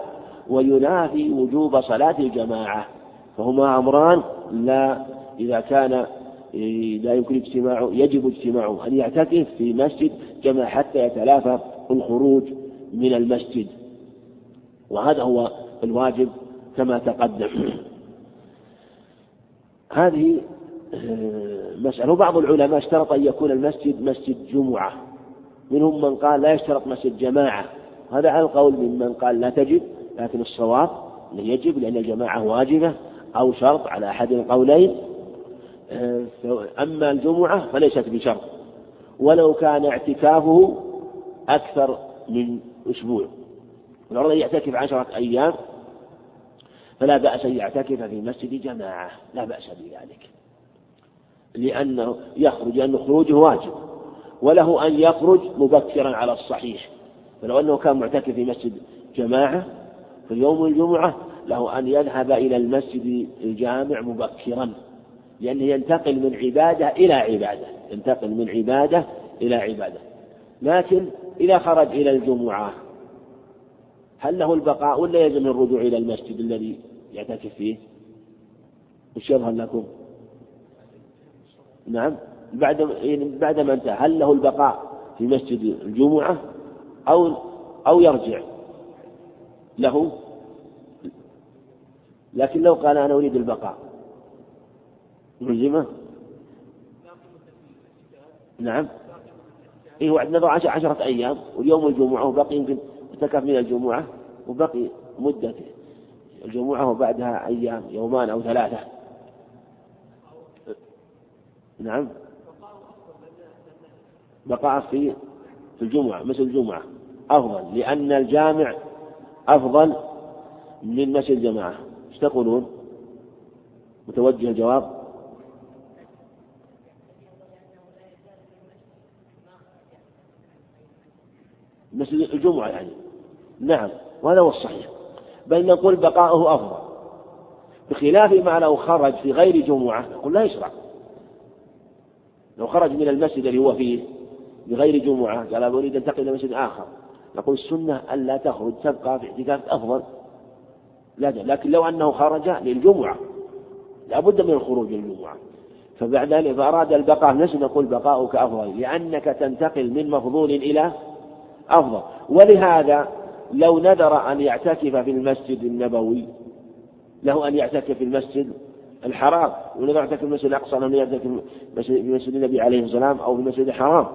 وينافي وجوب صلاة الجماعة. فهما أمران لا إذا كان لا يمكن اجتماعه يجب اجتماعه أن يعتكف في مسجد كما حتى يتلافى الخروج من المسجد. وهذا هو الواجب كما تقدم. *clears throat* هذه آه، مسألة. وبعض العلماء اشترط أن يكون المسجد مسجد جمعة. منهم من قال لا يشترط مسجد جماعة. هذا على القول ممن قال لا تجب لكن الصواب يجب لأن الجماعة واجبة أو شرط على أحد القولين. آه، أما الجمعة فليست بشرط. ولو كان اعتكافه أكثر من أسبوع. ولو يعتكف عشرة أيام. فلا بأس أن يعتكف في مسجد جماعة. لا بأس بذلك. لأنه يخرج لأن خروجه واجب. وله أن يخرج مبكرا على الصحيح. فلو أنه كان معتكف في مسجد جماعة في يوم الجمعة له أن يذهب إلى المسجد الجامع مبكرا لأنه ينتقل من عبادة إلى عبادة ينتقل من عبادة إلى عبادة لكن إذا خرج إلى الجمعة هل له البقاء ولا يلزم الرجوع إلى المسجد الذي يعتكف فيه؟ وش يظهر لكم؟ نعم بعد يعني بعد ما انتهى هل له البقاء في مسجد الجمعة أو أو يرجع له. لكن لو قال أنا أريد البقاء. ملزمة نعم. إيه هو عندنا عشرة أيام واليوم الجمعة وبقي يمكن اعتكف من الجمعة وبقي مدة الجمعة وبعدها أيام يومان أو ثلاثة. نعم. بقاء في في الجمعة مثل الجمعة. أفضل لأن الجامع أفضل من مسجد الجماعة. إيش تقولون؟ متوجه الجواب؟ مسجد الجمعة يعني. نعم وهذا هو الصحيح. بل نقول بقاؤه أفضل. بخلاف ما لو خرج في غير جمعة نقول لا يشرع. لو خرج من المسجد اللي هو فيه بغير جمعة قال أريد أن إلى مسجد آخر. نقول السنة ألا تخرج تبقى في اعتكاف أفضل. لا لكن لو أنه خرج للجمعة لا بد من الخروج للجمعة. فبعد ذلك فأراد البقاء نفسه نقول بقاؤك أفضل لأنك تنتقل من مفضول إلى أفضل. ولهذا لو نذر أن يعتكف في المسجد النبوي له أن يعتكف في المسجد الحرام ونذر يعتكف في المسجد الأقصى أن يعتكف في مسجد النبي عليه السلام أو في المسجد الحرام.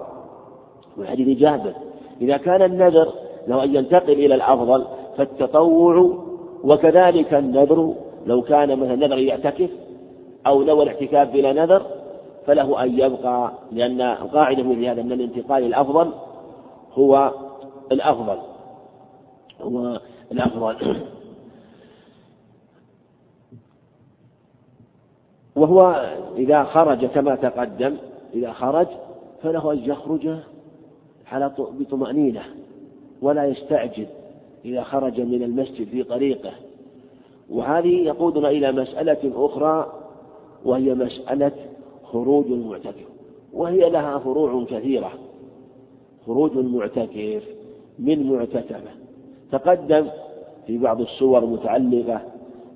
والحديث جابر إذا كان النذر له أن ينتقل إلى الأفضل فالتطوع وكذلك النذر لو كان مثلا نذر يعتكف أو نوى الاعتكاف بلا نذر فله أن يبقى لأن القاعدة في هذا أن الانتقال الأفضل هو الأفضل. هو الأفضل. وهو إذا خرج كما تقدم إذا خرج فله أن يخرج على بطمأنينة ولا يستعجل إذا خرج من المسجد في طريقه. وهذه يقودنا إلى مسألة أخرى وهي مسألة خروج المعتكف. وهي لها فروع كثيرة. خروج المعتكف من معتكفه تقدم في بعض الصور المتعلقة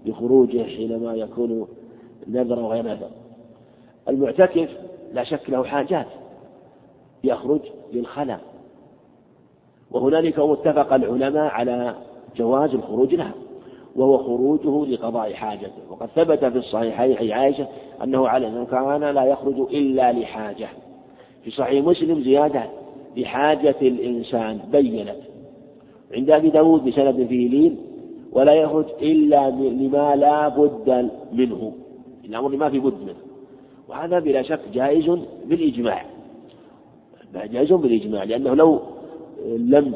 بخروجه حينما يكون نذر وغير نذر المعتكف لا شك له حاجات. يخرج للخلاء. وهنالك متفق العلماء على جواز الخروج لها وهو خروجه لقضاء حاجته. وقد ثبت في الصحيحين حي عائشة أنه على أنه كان لا يخرج إلا لحاجة. في صحيح مسلم زيادة لحاجة الإنسان بينت. عند أبي داود بسند فيه لين ولا يخرج إلا لما لا بد منه. الأمر ما في بد منه. وهذا بلا شك جائز بالإجماع. جائز بالإجماع لأنه لو لم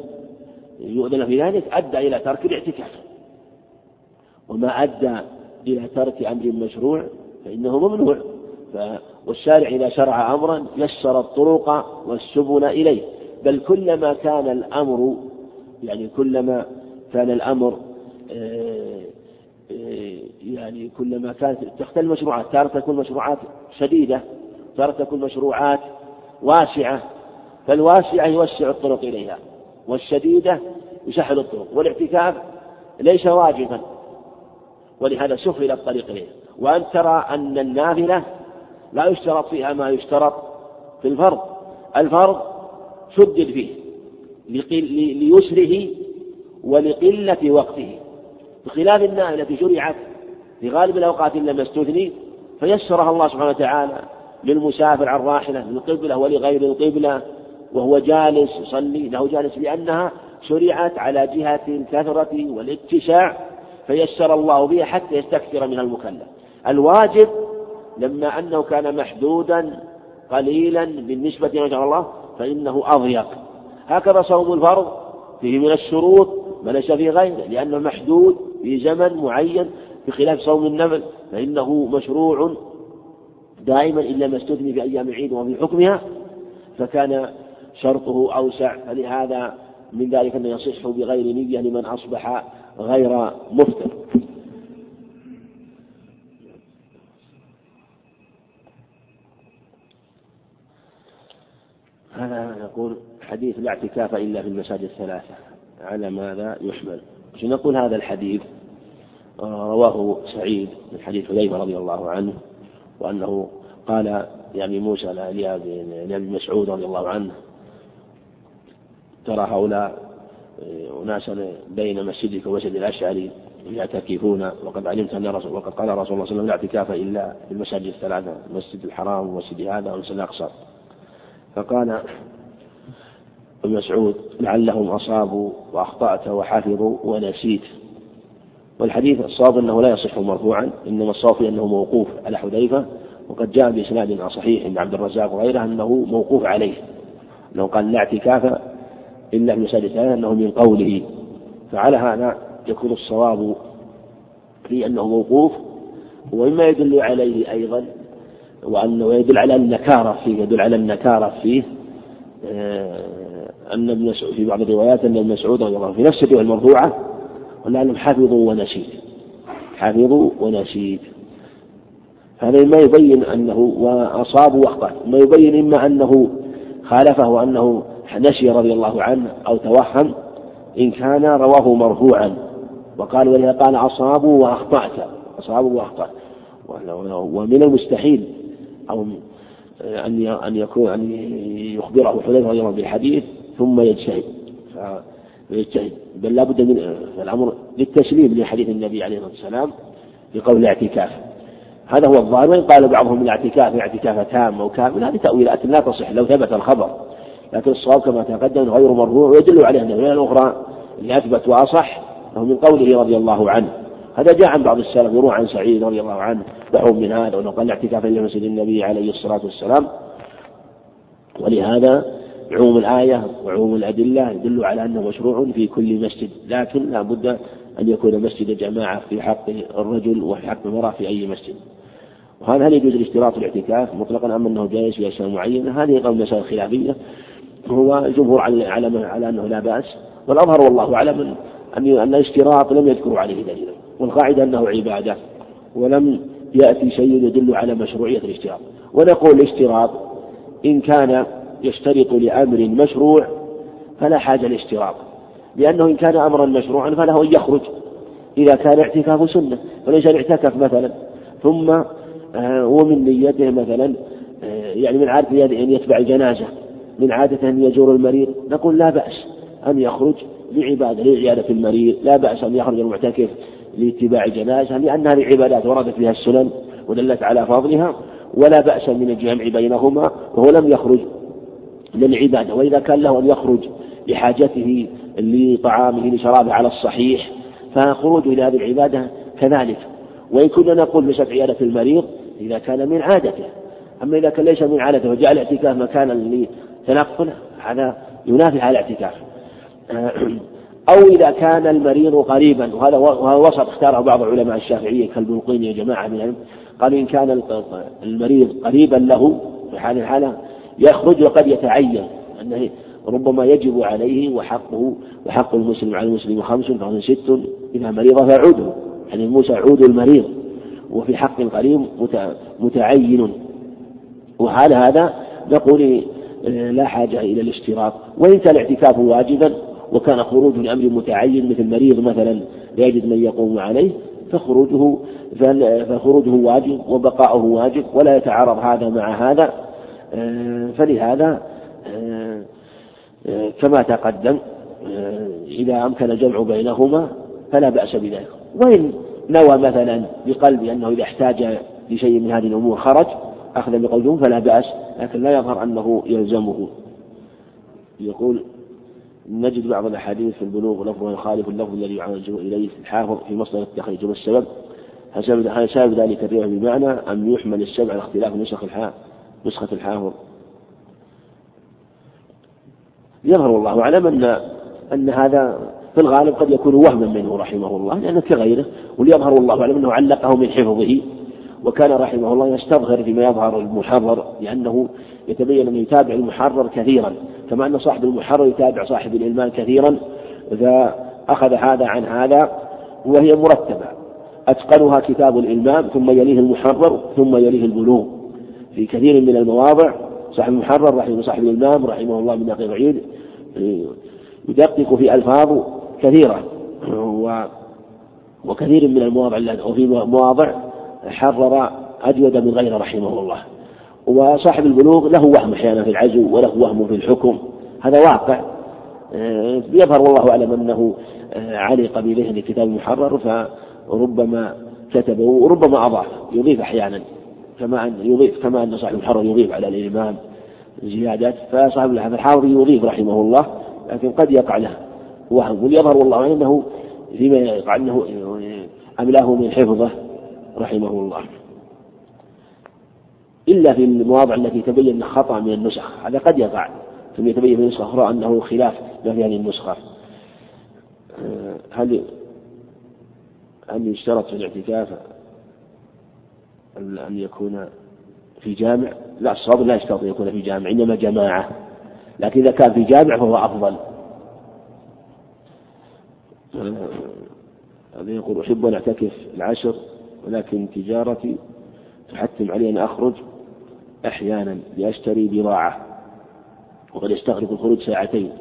يؤذن في ذلك أدى إلى ترك الاعتكاف. وما أدى إلى ترك أمر مشروع فإنه ممنوع. والشارع إذا شرع أمرا يسر الطرق والسبل إليه. بل كلما كان الأمر يعني كلما كان الأمر آه، آه، يعني كلما كانت تختلف المشروعات تارة تكون مشروعات شديدة تارة تكون مشروعات واسعة فالواسعة يوسع الطرق إليها والشديدة يسهل الطرق والاعتكاف ليس واجبا. ولهذا سهل الطريق إليه. وأن ترى أن النافلة لا يشترط فيها ما يشترط في الفرض. الفرض شدد فيه ليسره ولقلة وقته. بخلاف النافلة التي شرعت في غالب الأوقات لم استثني فيسرها الله سبحانه وتعالى للمسافر عن راحلة للقبلة ولغير القبلة. وهو جالس يصلي له جالس لأنها شرعت على جهة الكثرة والاتساع فيسر الله بها حتى يستكثر من المكلف. الواجب لما أنه كان محدودا قليلا بالنسبة إلى الله فإنه أضيق. هكذا صوم الفرض فيه من الشروط ما ليس في غيره لأنه محدود في زمن معين بخلاف صوم النفل فإنه مشروع دائما إلا ما استثني في أيام العيد وفي حكمها فكان شرطه أوسع فلهذا من ذلك أنه يصح بغير نية لمن أصبح غير مفطر هذا نقول حديث لا اعتكاف إلا في المساجد الثلاثة. على ماذا يحمل؟ نقول هذا الحديث رواه سعيد من حديث حذيفة رضي الله عنه وأنه قال لأبي موسى لأبي مسعود رضي الله عنه ترى هؤلاء آه، أناسا بين مسجدك ومسجد الأشعري يعتكفون وقد علمت أن رسول وقد قال رسول الله صلى الله عليه وسلم لا اعتكاف إلا في المساجد الثلاثة المسجد الحرام ومسجد هذا والمسجد الأقصى. فقال ابن مسعود لعلهم أصابوا وأخطأت وحفظوا ونسيت. والحديث الصواب أنه لا يصح مرفوعا إنما الصواب أنه موقوف على حذيفة وقد جاء بإسناد صحيح عند عبد الرزاق وغيره أنه موقوف عليه. أنه قال لا اعتكاف إلا في الثلاثة أنه من قوله. فعلى هذا يكون الصواب في أنه موقوف ومما يدل عليه أيضا وأنه يدل على النكارة فيه يدل على النكارة فيه آه، أن ابن مسعود في بعض الروايات أن ابن مسعود رضي الله في نفس الرواية المرفوعة ولأنهم حفظوا ونسيت. حفظوا ونسيت. هذا ما يبين أنه وأصابوا وأخطأ ما يبين إما أنه خالفه وأنه نسي رضي الله عنه أو توهم إن كان رواه مرفوعا. وقال ولهذا قال أصابوا وأخطأت. أصابوا وأخطأت. ومن المستحيل. أو أن أن يكون أن يخبره حذيفة رضي الله بالحديث ثم يجتهد. فيجتهد. بل لا بد من الأمر للتسليم لحديث النبي عليه الصلاة والسلام بقول الاعتكاف. هذا هو الظاهر. وإن قال بعضهم الاعتكاف اعتكاف تام أو كامل هذه تأويلات لا تصح. لو ثبت الخبر لكن الصواب كما تقدم غير مرفوع ويدل عليه أن الأخرى اللي أثبت وأصح له من قوله رضي الله عنه. هذا جاء عن بعض السلف يروى عن سعيد رضي الله عنه نحو من هذا وأنه قال اعتكاف في مسجد النبي عليه الصلاة والسلام. ولهذا عموم الآية وعموم الأدلة يدل على أنه مشروع في كل مسجد لكن لا بد أن يكون مسجد جماعة في حق الرجل وفي حق المرأة في أي مسجد. وهذا هل يجوز الاشتراط الاعتكاف مطلقا أم أنه جائز في أشياء معينة؟ هذه قول مسائل خلافية. هو الجمهور على على على أنه لا بأس. والأظهر والله أعلم أن أن الاشتراط لم يذكروا عليه دليلا. والقاعدة أنه عبادة. ولم يأتي شيء يدل على مشروعية الاشتراط. ونقول الاشتراط إن كان يشترط لأمر مشروع فلا حاجة لاشتراط. لأنه إن كان أمرا مشروعا فله أن يخرج إذا كان اعتكاف سنة. فليس اعتكف مثلا. ثم آه، ومن نيته مثلا آه، يعني من عادة أن يتبع الجنازة. من عادة أن يزور المريض نقول لا بأس أن يخرج لعبادة لعيادة المريض لا بأس أن يخرج المعتكف لاتباع الجنازة لأن هذه عبادات وردت بها السنن ودلت على فضلها ولا بأس من الجمع بينهما وهو لم يخرج للعبادة وإذا كان له أن يخرج لحاجته لطعامه لشرابه على الصحيح فخروجه إلى هذه العبادة كذلك. وإن كنا نقول بشرط عيادة المريض إذا كان من عادته. أما إذا كان ليس من عادته وجعل الاعتكاف مكانا لتنقل هذا ينافي على الاعتكاف. أو إذا كان المريض قريبا وهذا وسط اختاره بعض علماء الشافعية كالبلقين يا جماعة من العلم قالوا إن كان المريض قريبا له في حال الحالة يخرج وقد يتعين أنه ربما يجب عليه وحقه وحق المسلم على المسلم خمس فهو ست إذا مريض فعوده يعني موسى عود المريض وفي حق القريب متعين. وحال هذا نقول آه، لا حاجة إلى الاشتراط. وإن كان الاعتكاف واجبا وكان خروج لأمر متعين مثل مريض مثلا لا يجد من يقوم عليه فخروجه فخروجه واجب وبقاؤه واجب ولا يتعارض هذا مع هذا. آه، فلهذا آه، كما تقدم إذا أمكن الجمع بينهما فلا بأس بذلك. وإن نوى مثلا بقلبه أنه إذا احتاج لشيء من هذه الأمور خرج أخذ بقول فلا بأس لكن لا يظهر أنه يلزمه. يقول نجد بعض الأحاديث في البلوغ لفظه يخالف اللفظ الذي يعالج إليه الحافظ في مصدر التخريج. والسبب هل سبب ذلك الرواية بمعنى أم يحمل السبب على اختلاف نسخ الحافظ نسخة الحافظ؟ يظهر الله أعلم أن أن هذا في الغالب قد يكون وهما منه رحمه الله لأنه كغيره وليظهر الله أعلم أنه علقه من حفظه. وكان رحمه الله يستظهر فيما يظهر المحرر لأنه يتبين أنه يتابع المحرر كثيرا. كما أن صاحب المحرر يتابع صاحب الإلمان كثيرا إذا أخذ هذا عن هذا وهي مرتبة. أتقنها كتاب الإلمام ثم يليه المحرر ثم يليه البلوغ. في كثير من المواضع صاحب المحرر رحمه صاحب الإمام رحمه الله من دقيق عيد يدقق في ألفاظ كثيرة. وكثير من المواضع وفي مواضع حرر أجود من غيره رحمه الله. وصاحب البلوغ له وهم أحيانا في العزو وله وهم في الحكم. هذا واقع. آه، يظهر والله أعلم أنه آه، علق بذهن كتاب محرر فربما كتبه وربما أضاف. يضيف أحيانا. كما أن يضيف كما أن صاحب المحرر يضيف على الإمام زيادات فصاحب الحافظ يضيف رحمه الله لكن قد يقع له وهم. وليظهر والله أنه فيما يقع أنه أملاه من حفظه. رحمه الله إلا في المواضع التي تبين خطأ من النسخ. هذا قد يقع. ثم يتبين في نسخة أخرى أنه خلاف ما في هذه النسخة. هل هل يشترط في الاعتكاف أن يكون في جامع؟ لا الصواب لا يشترط أن يكون في جامع إنما جماعة. لكن إذا كان في جامع فهو أفضل. هذا يقول أحب أن أعتكف العشر ولكن تجارتي تحتم علي أن أخرج أحيانا لأشتري بضاعة وقد يستغرق الخروج ساعتين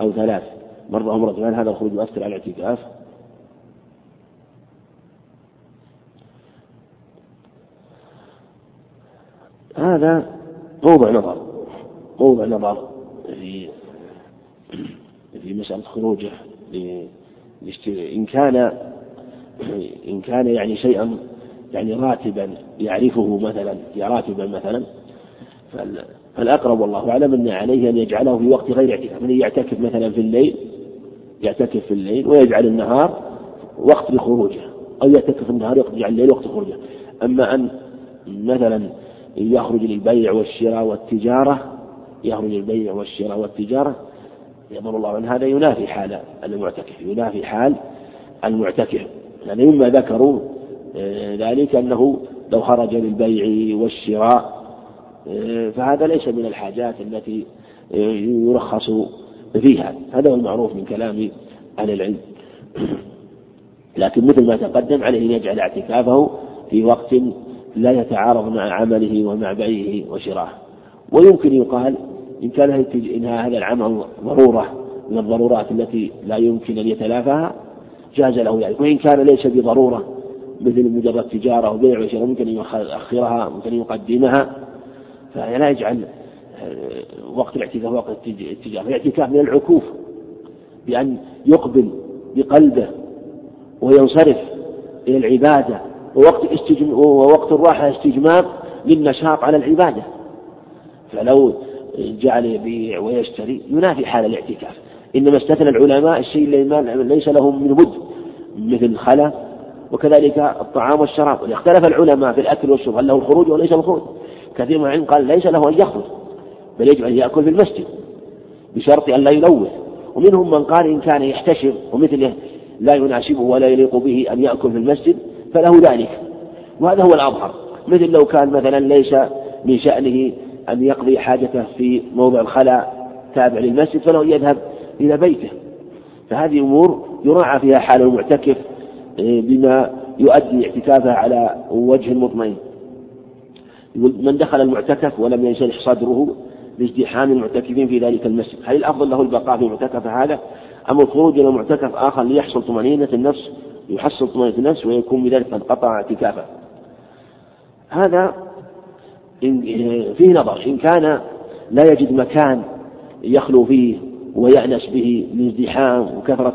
أو ثلاث مرة ومرة هل هذا الخروج يؤثر على الاعتكاف؟ هذا موضع نظر موضع نظر في في مسألة خروجه إن كان إن كان يعني شيئا يعني راتبا يعرفه مثلا راتبا مثلا فالأقرب والله أعلم أن عليه أن يجعله في وقت غير اعتكاف. من يعتكف مثلا في الليل يعتكف في الليل ويجعل النهار وقت لخروجه أو يعتكف النهار يجعل الليل وقت خروجه. أما أن مثلا يخرج للبيع والشراء والتجارة يخرج للبيع والشراء والتجارة يظن الله أن هذا ينافي حال المعتكف ينافي حال المعتكف. يعني مما ذكروا آه، ذلك أنه لو خرج للبيع والشراء آه، فهذا ليس من الحاجات التي آه، يرخص فيها. هذا هو المعروف من كلام أهل العلم. *clears throat* لكن مثل ما تقدم عليه أن يجعل اعتكافه في وقت لا يتعارض مع عمله ومع بيعه وشراه ويمكن يقال إن كان هذا العمل ضرورة من الضرورات التي لا يمكن أن يتلافاها جاز له ذلك وإن كان ليس بضرورة مثل مجرد تجارة وبيع وشراء ممكن أن يؤخرها ممكن أن يقدمها. فلا يجعل آه، وقت الاعتكاف وقت التجارة. الاعتكاف من العكوف بأن يقبل بقلبه وينصرف إلى العبادة. ووقت ووقت الراحة استجمام للنشاط على العبادة. فلو جعل يبيع ويشتري ينافي حال الاعتكاف. إنما استثنى العلماء الشيء الذي ليس لهم من بد مثل الخلا وكذلك الطعام والشراب. واختلف العلماء في الأكل والشرب هل له الخروج وليس الخروج كثير من العلم قال ليس له أن يخرج بل يجب أن يأكل في المسجد بشرط أن لا يلوث. ومنهم من قال إن كان يحتشم ومثله لا يناسبه ولا يليق به أن يأكل في المسجد فله ذلك. وهذا هو الأظهر. مثل لو كان مثلا ليس من شأنه أن يقضي حاجته في موضع الخلاء تابع للمسجد فله يذهب إلى بيته. فهذه أمور يراعى فيها حال المعتكف آه، بما يؤدي اعتكافه على وجه مطمئن. من دخل المعتكف ولم ينشرح صدره لازدحام المعتكفين في ذلك المسجد. هل الأفضل له البقاء في المعتكف هذا؟ أم الخروج إلى معتكف آخر ليحصل طمأنينة النفس يحصل طمأنينة النفس ويكون بذلك قد قطع اعتكافه؟ هذا فيه نظر. إن كان لا يجد مكان يخلو فيه ويأنس به لازدحام وكثرة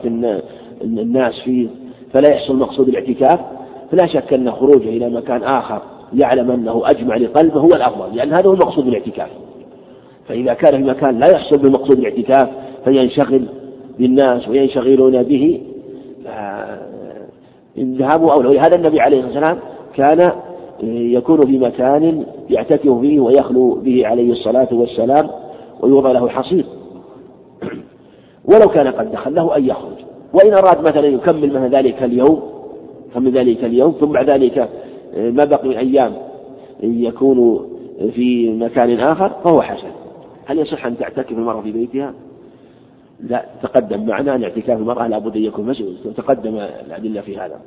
الناس فيه فلا يحصل مقصود الاعتكاف. فلا شك أن خروجه إلى مكان آخر يعلم أنه أجمع لقلبه هو الأفضل لأن هذا هو المقصود الاعتكاف. فإذا كان في مكان لا يحصل بمقصود الاعتكاف فينشغل بالناس وينشغلون به. ذهبوا أولى ولهذا النبي عليه الصلاة والسلام كان يكون في مكان يعتكف فيه ويخلو به عليه الصلاة والسلام ويوضع له حصير ولو كان قد دخل له أن يخرج. وإن أراد مثلا يكمل مثلا ذلك اليوم يكمل ذلك اليوم ثم بعد ذلك ما بقي من أيام يكون في مكان آخر فهو حسن. هل يصح أن تعتكف المرأة في بيتها؟ لا تقدم معنا أن اعتكاف المرأة لابد أن يكون مسجد تقدم الأدلة في هذا.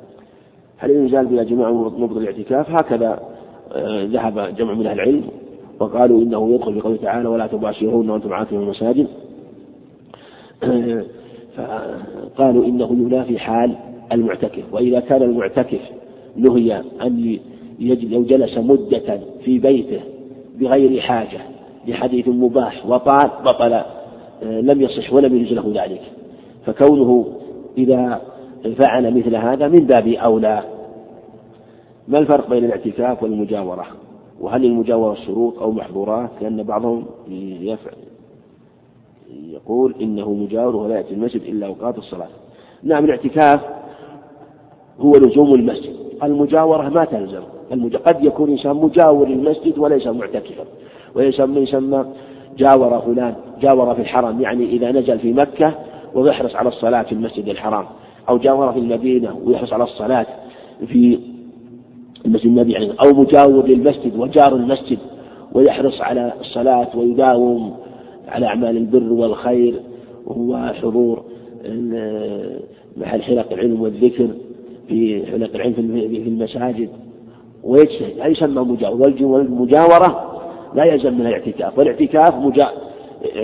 هل يزال بها جماعة مبطل الاعتكاف هكذا آه، ذهب جمع من أهل العلم وقالوا إنه يدخل في قوله تعالى ولا تباشرون وأنتم عاكفون المساجد. فقالوا إنه ينافي حال المعتكف وإذا كان المعتكف نهي أن لو جلس مدة في بيته بغير حاجة لحديث مباح وطال بطل آه، لم يصح ولم يجوز له ذلك. فكونه إذا فعل مثل هذا من باب أولى. ما الفرق بين الاعتكاف والمجاورة؟ وهل المجاورة شروط أو محظورات؟ لأن بعضهم يفعل يقول إنه مجاور ولا يأتي المسجد إلا أوقات الصلاة. نعم الاعتكاف هو لزوم المسجد. المجاورة ما تلزم. قد يكون إنسان مجاور للمسجد وليس معتكفا. ويسمى يسمى جاور فلان جاور في الحرم يعني إذا نزل في مكة ويحرص على الصلاة في المسجد الحرام. أو جاور في المدينة ويحرص على الصلاة في المسجد النبي يعني أو مجاور للمسجد وجار المسجد ويحرص على الصلاة ويداوم على أعمال البر والخير وهو حضور محل حلق العلم والذكر في حلق العلم في المساجد. ويجتهد هذا يسمى مجاور والمجاورة لا يلزم منها الاعتكاف. والاعتكاف مجا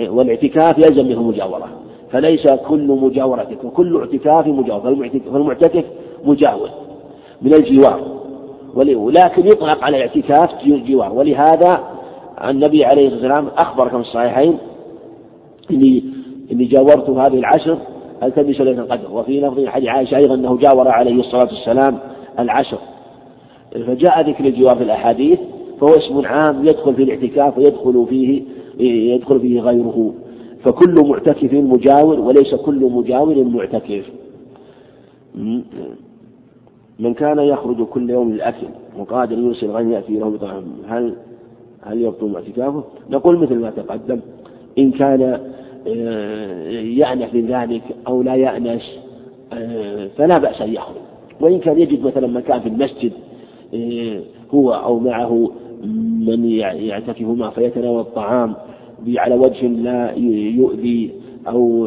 والاعتكاف يلزم منه مجاورة. فليس كل مجاورة وكل اعتكاف مجاور فالمعتكف مجاور من الجوار. ولكن يطلق على اعتكاف جوار. ولهذا النبي عليه الصلاة والسلام أخبر في الصحيحين إني إني جاورت هذه العشر التمس ليلة القدر. وفي لفظ حديث عائشة أيضا أنه جاور عليه الصلاة والسلام العشر. فجاء ذكر الجوار في الأحاديث فهو اسم عام يدخل في الاعتكاف ويدخل فيه يدخل فيه غيره. فكل معتكف مجاور وليس كل مجاور معتكف. من كان يخرج كل يوم للأكل وقادر يرسل غني يأتي له بطعام هل هل يبطل اعتكافه؟ نقول مثل ما تقدم. إن كان آه، يأنف من ذلك أو لا يأنس آه، فلا بأس أن يخرج. وإن كان يجد مثلا مكان في المسجد آه، هو أو معه من يعتكف معه فيتناول الطعام على وجه لا يؤذي أو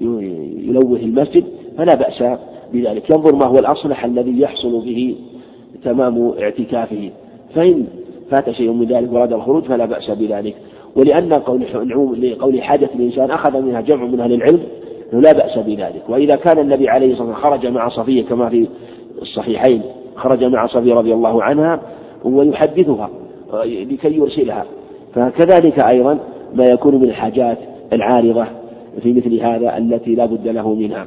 يلوث المسجد فلا بأس بذلك. ينظر ما هو الأصلح الذي يحصل به تمام اعتكافه. فإن فات شيء من ذلك وراد الخروج فلا بأس بذلك. ولأن قول لقول حاجة الإنسان أخذ منها جمع من أهل العلم لا بأس بذلك. وإذا كان النبي عليه الصلاة والسلام خرج مع صفية كما في الصحيحين خرج مع صفية رضي الله عنها ويحدثها لكي يرسلها. فكذلك أيضا ما يكون من الحاجات العارضة في مثل هذا التي لا بد له منها.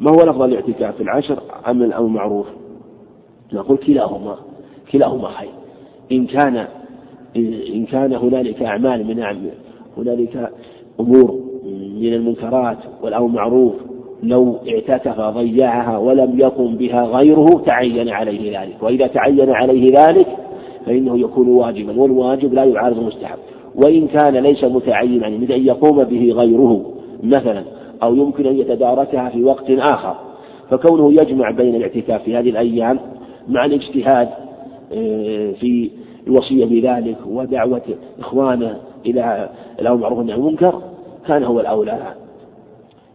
ما هو الأفضل الاعتكاف؟ في العشر أم الأمر معروف نقول كلاهما. كلاهما خير. إن كان إن كان هنالك أعمال من هنالك أمور من المنكرات والأمر معروف لو اعتكف ضيعها ولم يقم بها غيره تعين عليه ذلك. وإذا تعين عليه ذلك فإنه يكون واجبا والواجب لا يعارض المستحب وإن كان ليس متعينا يعني مثل أن يقوم به غيره مثلا أو يمكن أن يتداركها في وقت آخر. فكونه يجمع بين الاعتكاف في هذه الأيام مع الاجتهاد آه، في الوصية بذلك ودعوة إخوانه إلى الأمر معروف عن المنكر كان هو الأولى.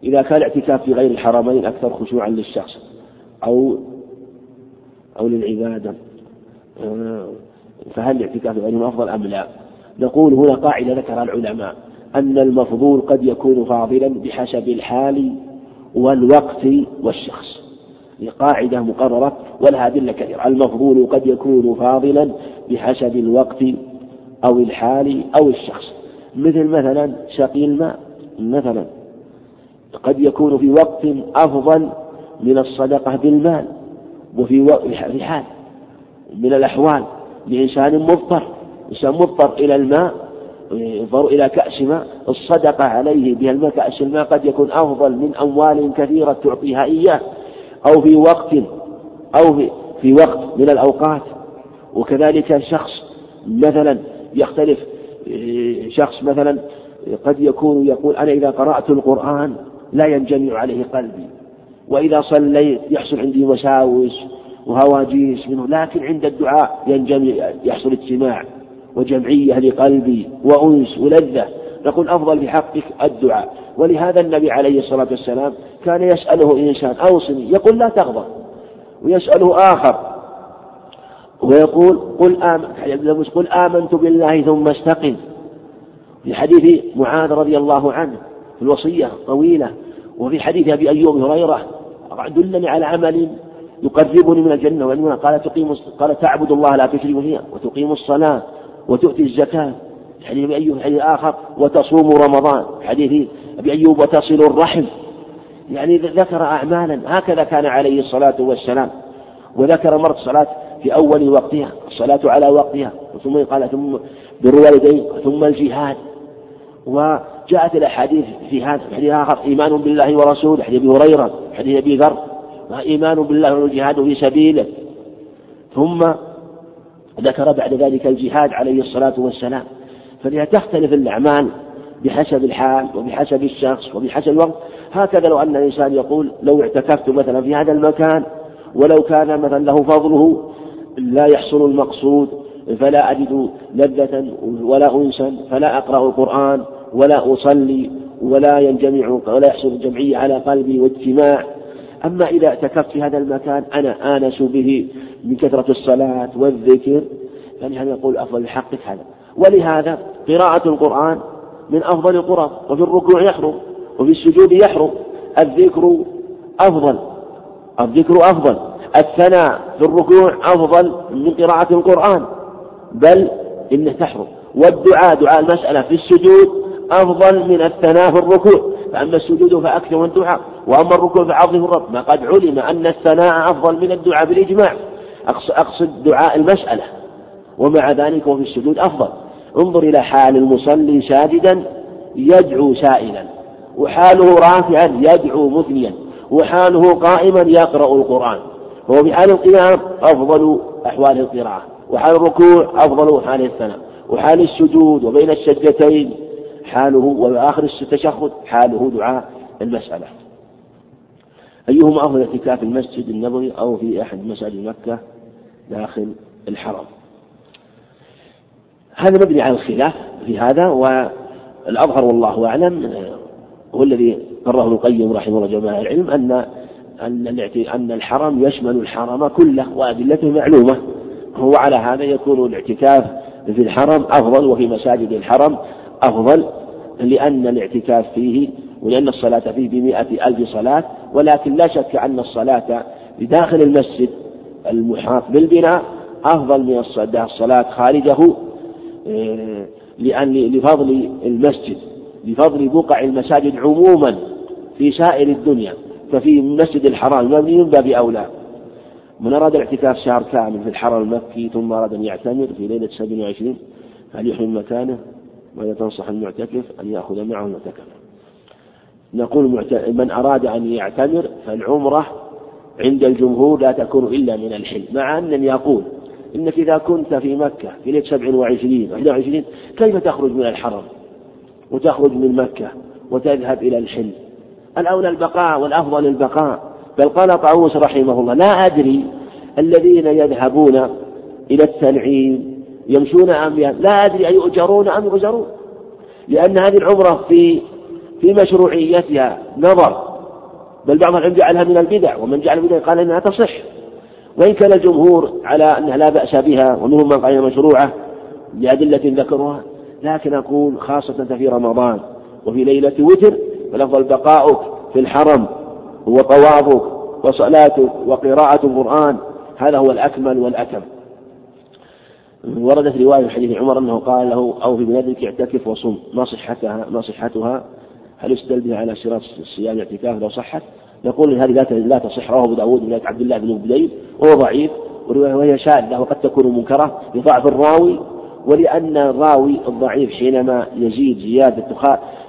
إذا كان الاعتكاف في غير الحرمين أكثر خشوعا للشخص أو أو للعبادة. فهل الاعتكاف غيرهم أفضل أم لا؟ نقول هنا قاعدة ذكرها العلماء أن المفضول قد يكون فاضلا بحسب الحال والوقت والشخص. قاعدة مقررة ولها أدلة كثيرة. المفضول قد يكون فاضلا بحسب الوقت أو الحال أو الشخص. مثل مثلا سقي الماء مثلا قد يكون في وقت أفضل من الصدقة بالمال وفي في حال من الأحوال لإنسان مضطر إنسان مضطر إلى الماء ينظر إلى كأس ماء. الصدقة عليه بها الماء كأس الماء قد يكون أفضل من أموال كثيرة تعطيها إياه. أو في وقت أو في, وقت من الأوقات. وكذلك شخص مثلا يختلف شخص مثلا قد يكون يقول أنا إذا قرأت القرآن لا ينجمع عليه قلبي وإذا صليت يحصل عندي وساوس وهواجيس منه لكن عند الدعاء ينجمع يحصل اجتماع وجمعية لقلبي وأنس ولذة. نقول أفضل في حقك الدعاء. ولهذا النبي عليه الصلاة والسلام كان يسأله إنسان أوصني. يقول لا تغضب. ويسأله آخر. ويقول قل آمن قل آمنت بالله ثم استقم. في حديث معاذ رضي الله عنه في الوصية طويلة. وفي حديث أبي أيوب هريرة دلني على عمل يقربني من الجنة قال تقيم قال تعبد الله لا تشرك به وتقيم الصلاة وتؤتي الزكاة. حديث أبي أيوب حديث آخر وتصوم رمضان. حديث أبي أيوب وتصل الرحم. يعني ذكر أعمالا. هكذا كان عليه الصلاة والسلام. وذكر مرة الصلاة في أول وقتها الصلاة على وقتها. ثم قال ثم بر الوالدين ثم الجهاد. وجاءت الأحاديث في هذا حديث آخر إيمان بالله ورسوله. حديث أبي هريرة حديث أبي ذر. إيمان بالله والجهاد في سبيله. ثم ذكر بعد ذلك الجهاد عليه الصلاة والسلام. فلذا تختلف الأعمال بحسب الحال وبحسب الشخص وبحسب الوقت. هكذا لو أن الإنسان يقول لو اعتكفت مثلا في هذا المكان ولو كان مثلا له فضله لا يحصل المقصود فلا أجد لذة ولا أنسا فلا أقرأ القرآن ولا أصلي ولا ينجمع ولا يحصل الجمعية على قلبي واجتماع. أما إذا اعتكفت في هذا المكان أنا آنس به من كثرة الصلاة والذكر فلهذا يقول أفضل حقك هذا. ولهذا قراءة القرآن من أفضل القرآن وفي الركوع يحرم وفي السجود يحرم الذكر أفضل الذكر أفضل الثناء في الركوع أفضل من قراءة القرآن بل إنه تحرم. والدعاء دعاء المسألة في السجود أفضل من الثناء في الركوع فأما السجود فأكثر من الدعاء وأما الركوع فعظم الرب. ما قد علم أن الثناء أفضل من الدعاء بالإجماع. أقصد دعاء المسألة ومع ذلك وفي السجود أفضل. انظر إلى حال المصلي ساجدا يدعو سائلا. وحاله رافعا يدعو مثنيا. وحاله قائما يقرأ القرآن. فهو في حال القيام أفضل أحوال القراءة. وحال الركوع أفضل حال الثناء. وحال السجود وبين السجدتين حاله وآخر التشهد حاله دعاء المسألة. أيهما أفضل اعتكاف المسجد النبوي أو في أحد مساجد مكة داخل الحرم؟ هذا مبني على الخلاف في هذا والأظهر والله أعلم هو الذي قرره ابن القيم رحمه الله جماعة العلم أن أن أن الحرم يشمل الحرم كله وأدلته معلومة. وعلى هذا يكون الاعتكاف في الحرم أفضل وفي مساجد الحرم أفضل لأن الاعتكاف فيه ولأن الصلاة فيه بمئة ألف صلاة ولكن لا شك أن الصلاة بداخل المسجد المحاط بالبناء أفضل من الصلاة خارجه آه، لفضل المسجد لفضل بقع المساجد عموما في سائر الدنيا ففي مسجد الحرام المبني من باب أولى. من أراد الاعتكاف شهر كامل في الحرم المكي ثم أراد أن يعتمر في ليلة 27 هل يحرم مكانه؟ ماذا تنصح المعتكف أن يأخذ معه المعتكف. نقول من أراد أن يعتمر فالعمرة عند الجمهور لا تكون إلا من الحل مع أنني أقول إنك إذا كنت في مكة في ليلة 27 21 كيف تخرج من الحرم؟ وتخرج من مكة وتذهب إلى الحل الأولى البقاء والأفضل البقاء. بل قال طاووس رحمه الله لا أدري الذين يذهبون إلى التنعيم يمشون أم لا أدري أيؤجرون أم يؤجرون؟ لأن هذه العمرة في في مشروعيتها نظر. بل بعض العلم جعلها من البدع ومن جعل البدع قال إنها تصح. وإن كان الجمهور على أنها لا بأس بها ومنهم من قال مشروعة لأدلة ذكروها لكن أقول خاصة في رمضان وفي ليلة وتر فالأفضل بقاؤك في الحرم وطوافك وصلاتك وقراءة القرآن هذا هو الأكمل والأتم وردت رواية في حديث عمر أنه قال له أو في بلادك اعتكف وصم ما صحتها ما صحتها هل يستدل بها على اشتراط الصيام الاعتكاف لو صحت؟ نقول هذه لا تصح رواه أبو داود من عبد الله بن بديل وهو ضعيف وهي شاذة وقد تكون منكرة لضعف الراوي ولأن الراوي الضعيف حينما يزيد زيادة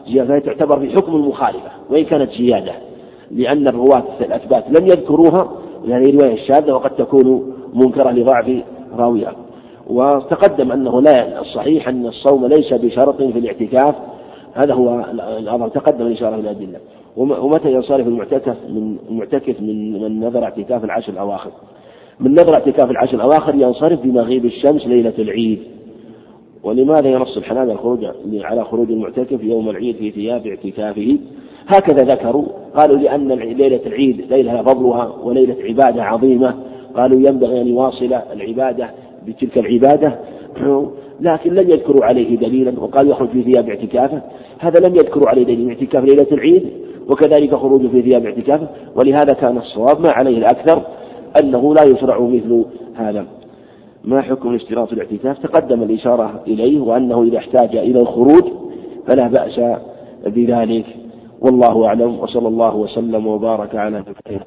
فهي تعتبر في حكم المخالفة وإن كانت زيادة لأن الرواة الأثبات لم يذكروها هذه رواية شاذة وقد تكون منكرة لضعف راويها. وتقدم أنه لا الصحيح أن الصوم ليس بشرط في الاعتكاف هذا هو الأمر تقدم الإشارة إلى الأدلة. ومتى ينصرف المعتكف من المعتكف من من نذر اعتكاف العشر الأواخر؟ من نذر اعتكاف العشر الأواخر ينصرف بمغيب الشمس ليلة العيد. ولماذا ينص الحنابلة الخروج على خروج المعتكف يوم العيد في ثياب اعتكافه؟ هكذا ذكروا. قالوا لأن ليلة العيد ليلة فضلها وليلة عبادة عظيمة. قالوا ينبغي أن يواصل العبادة بتلك العبادة. *clears throat* لكن لم يذكروا عليه دليلا. وقالوا يخرج في ثياب اعتكافه. هذا لم يذكروا عليه دليل اعتكاف ليلة العيد. وكذلك خروجه في ثياب اعتكافه ولهذا كان الصواب ما عليه الأكثر أنه لا يشرع مثل هذا. ما حكم اشتراط الاعتكاف؟ تقدم الإشارة إليه وأنه إذا احتاج إلى الخروج فلا بأس بذلك. والله أعلم وصلى الله وسلم وبارك على نبينا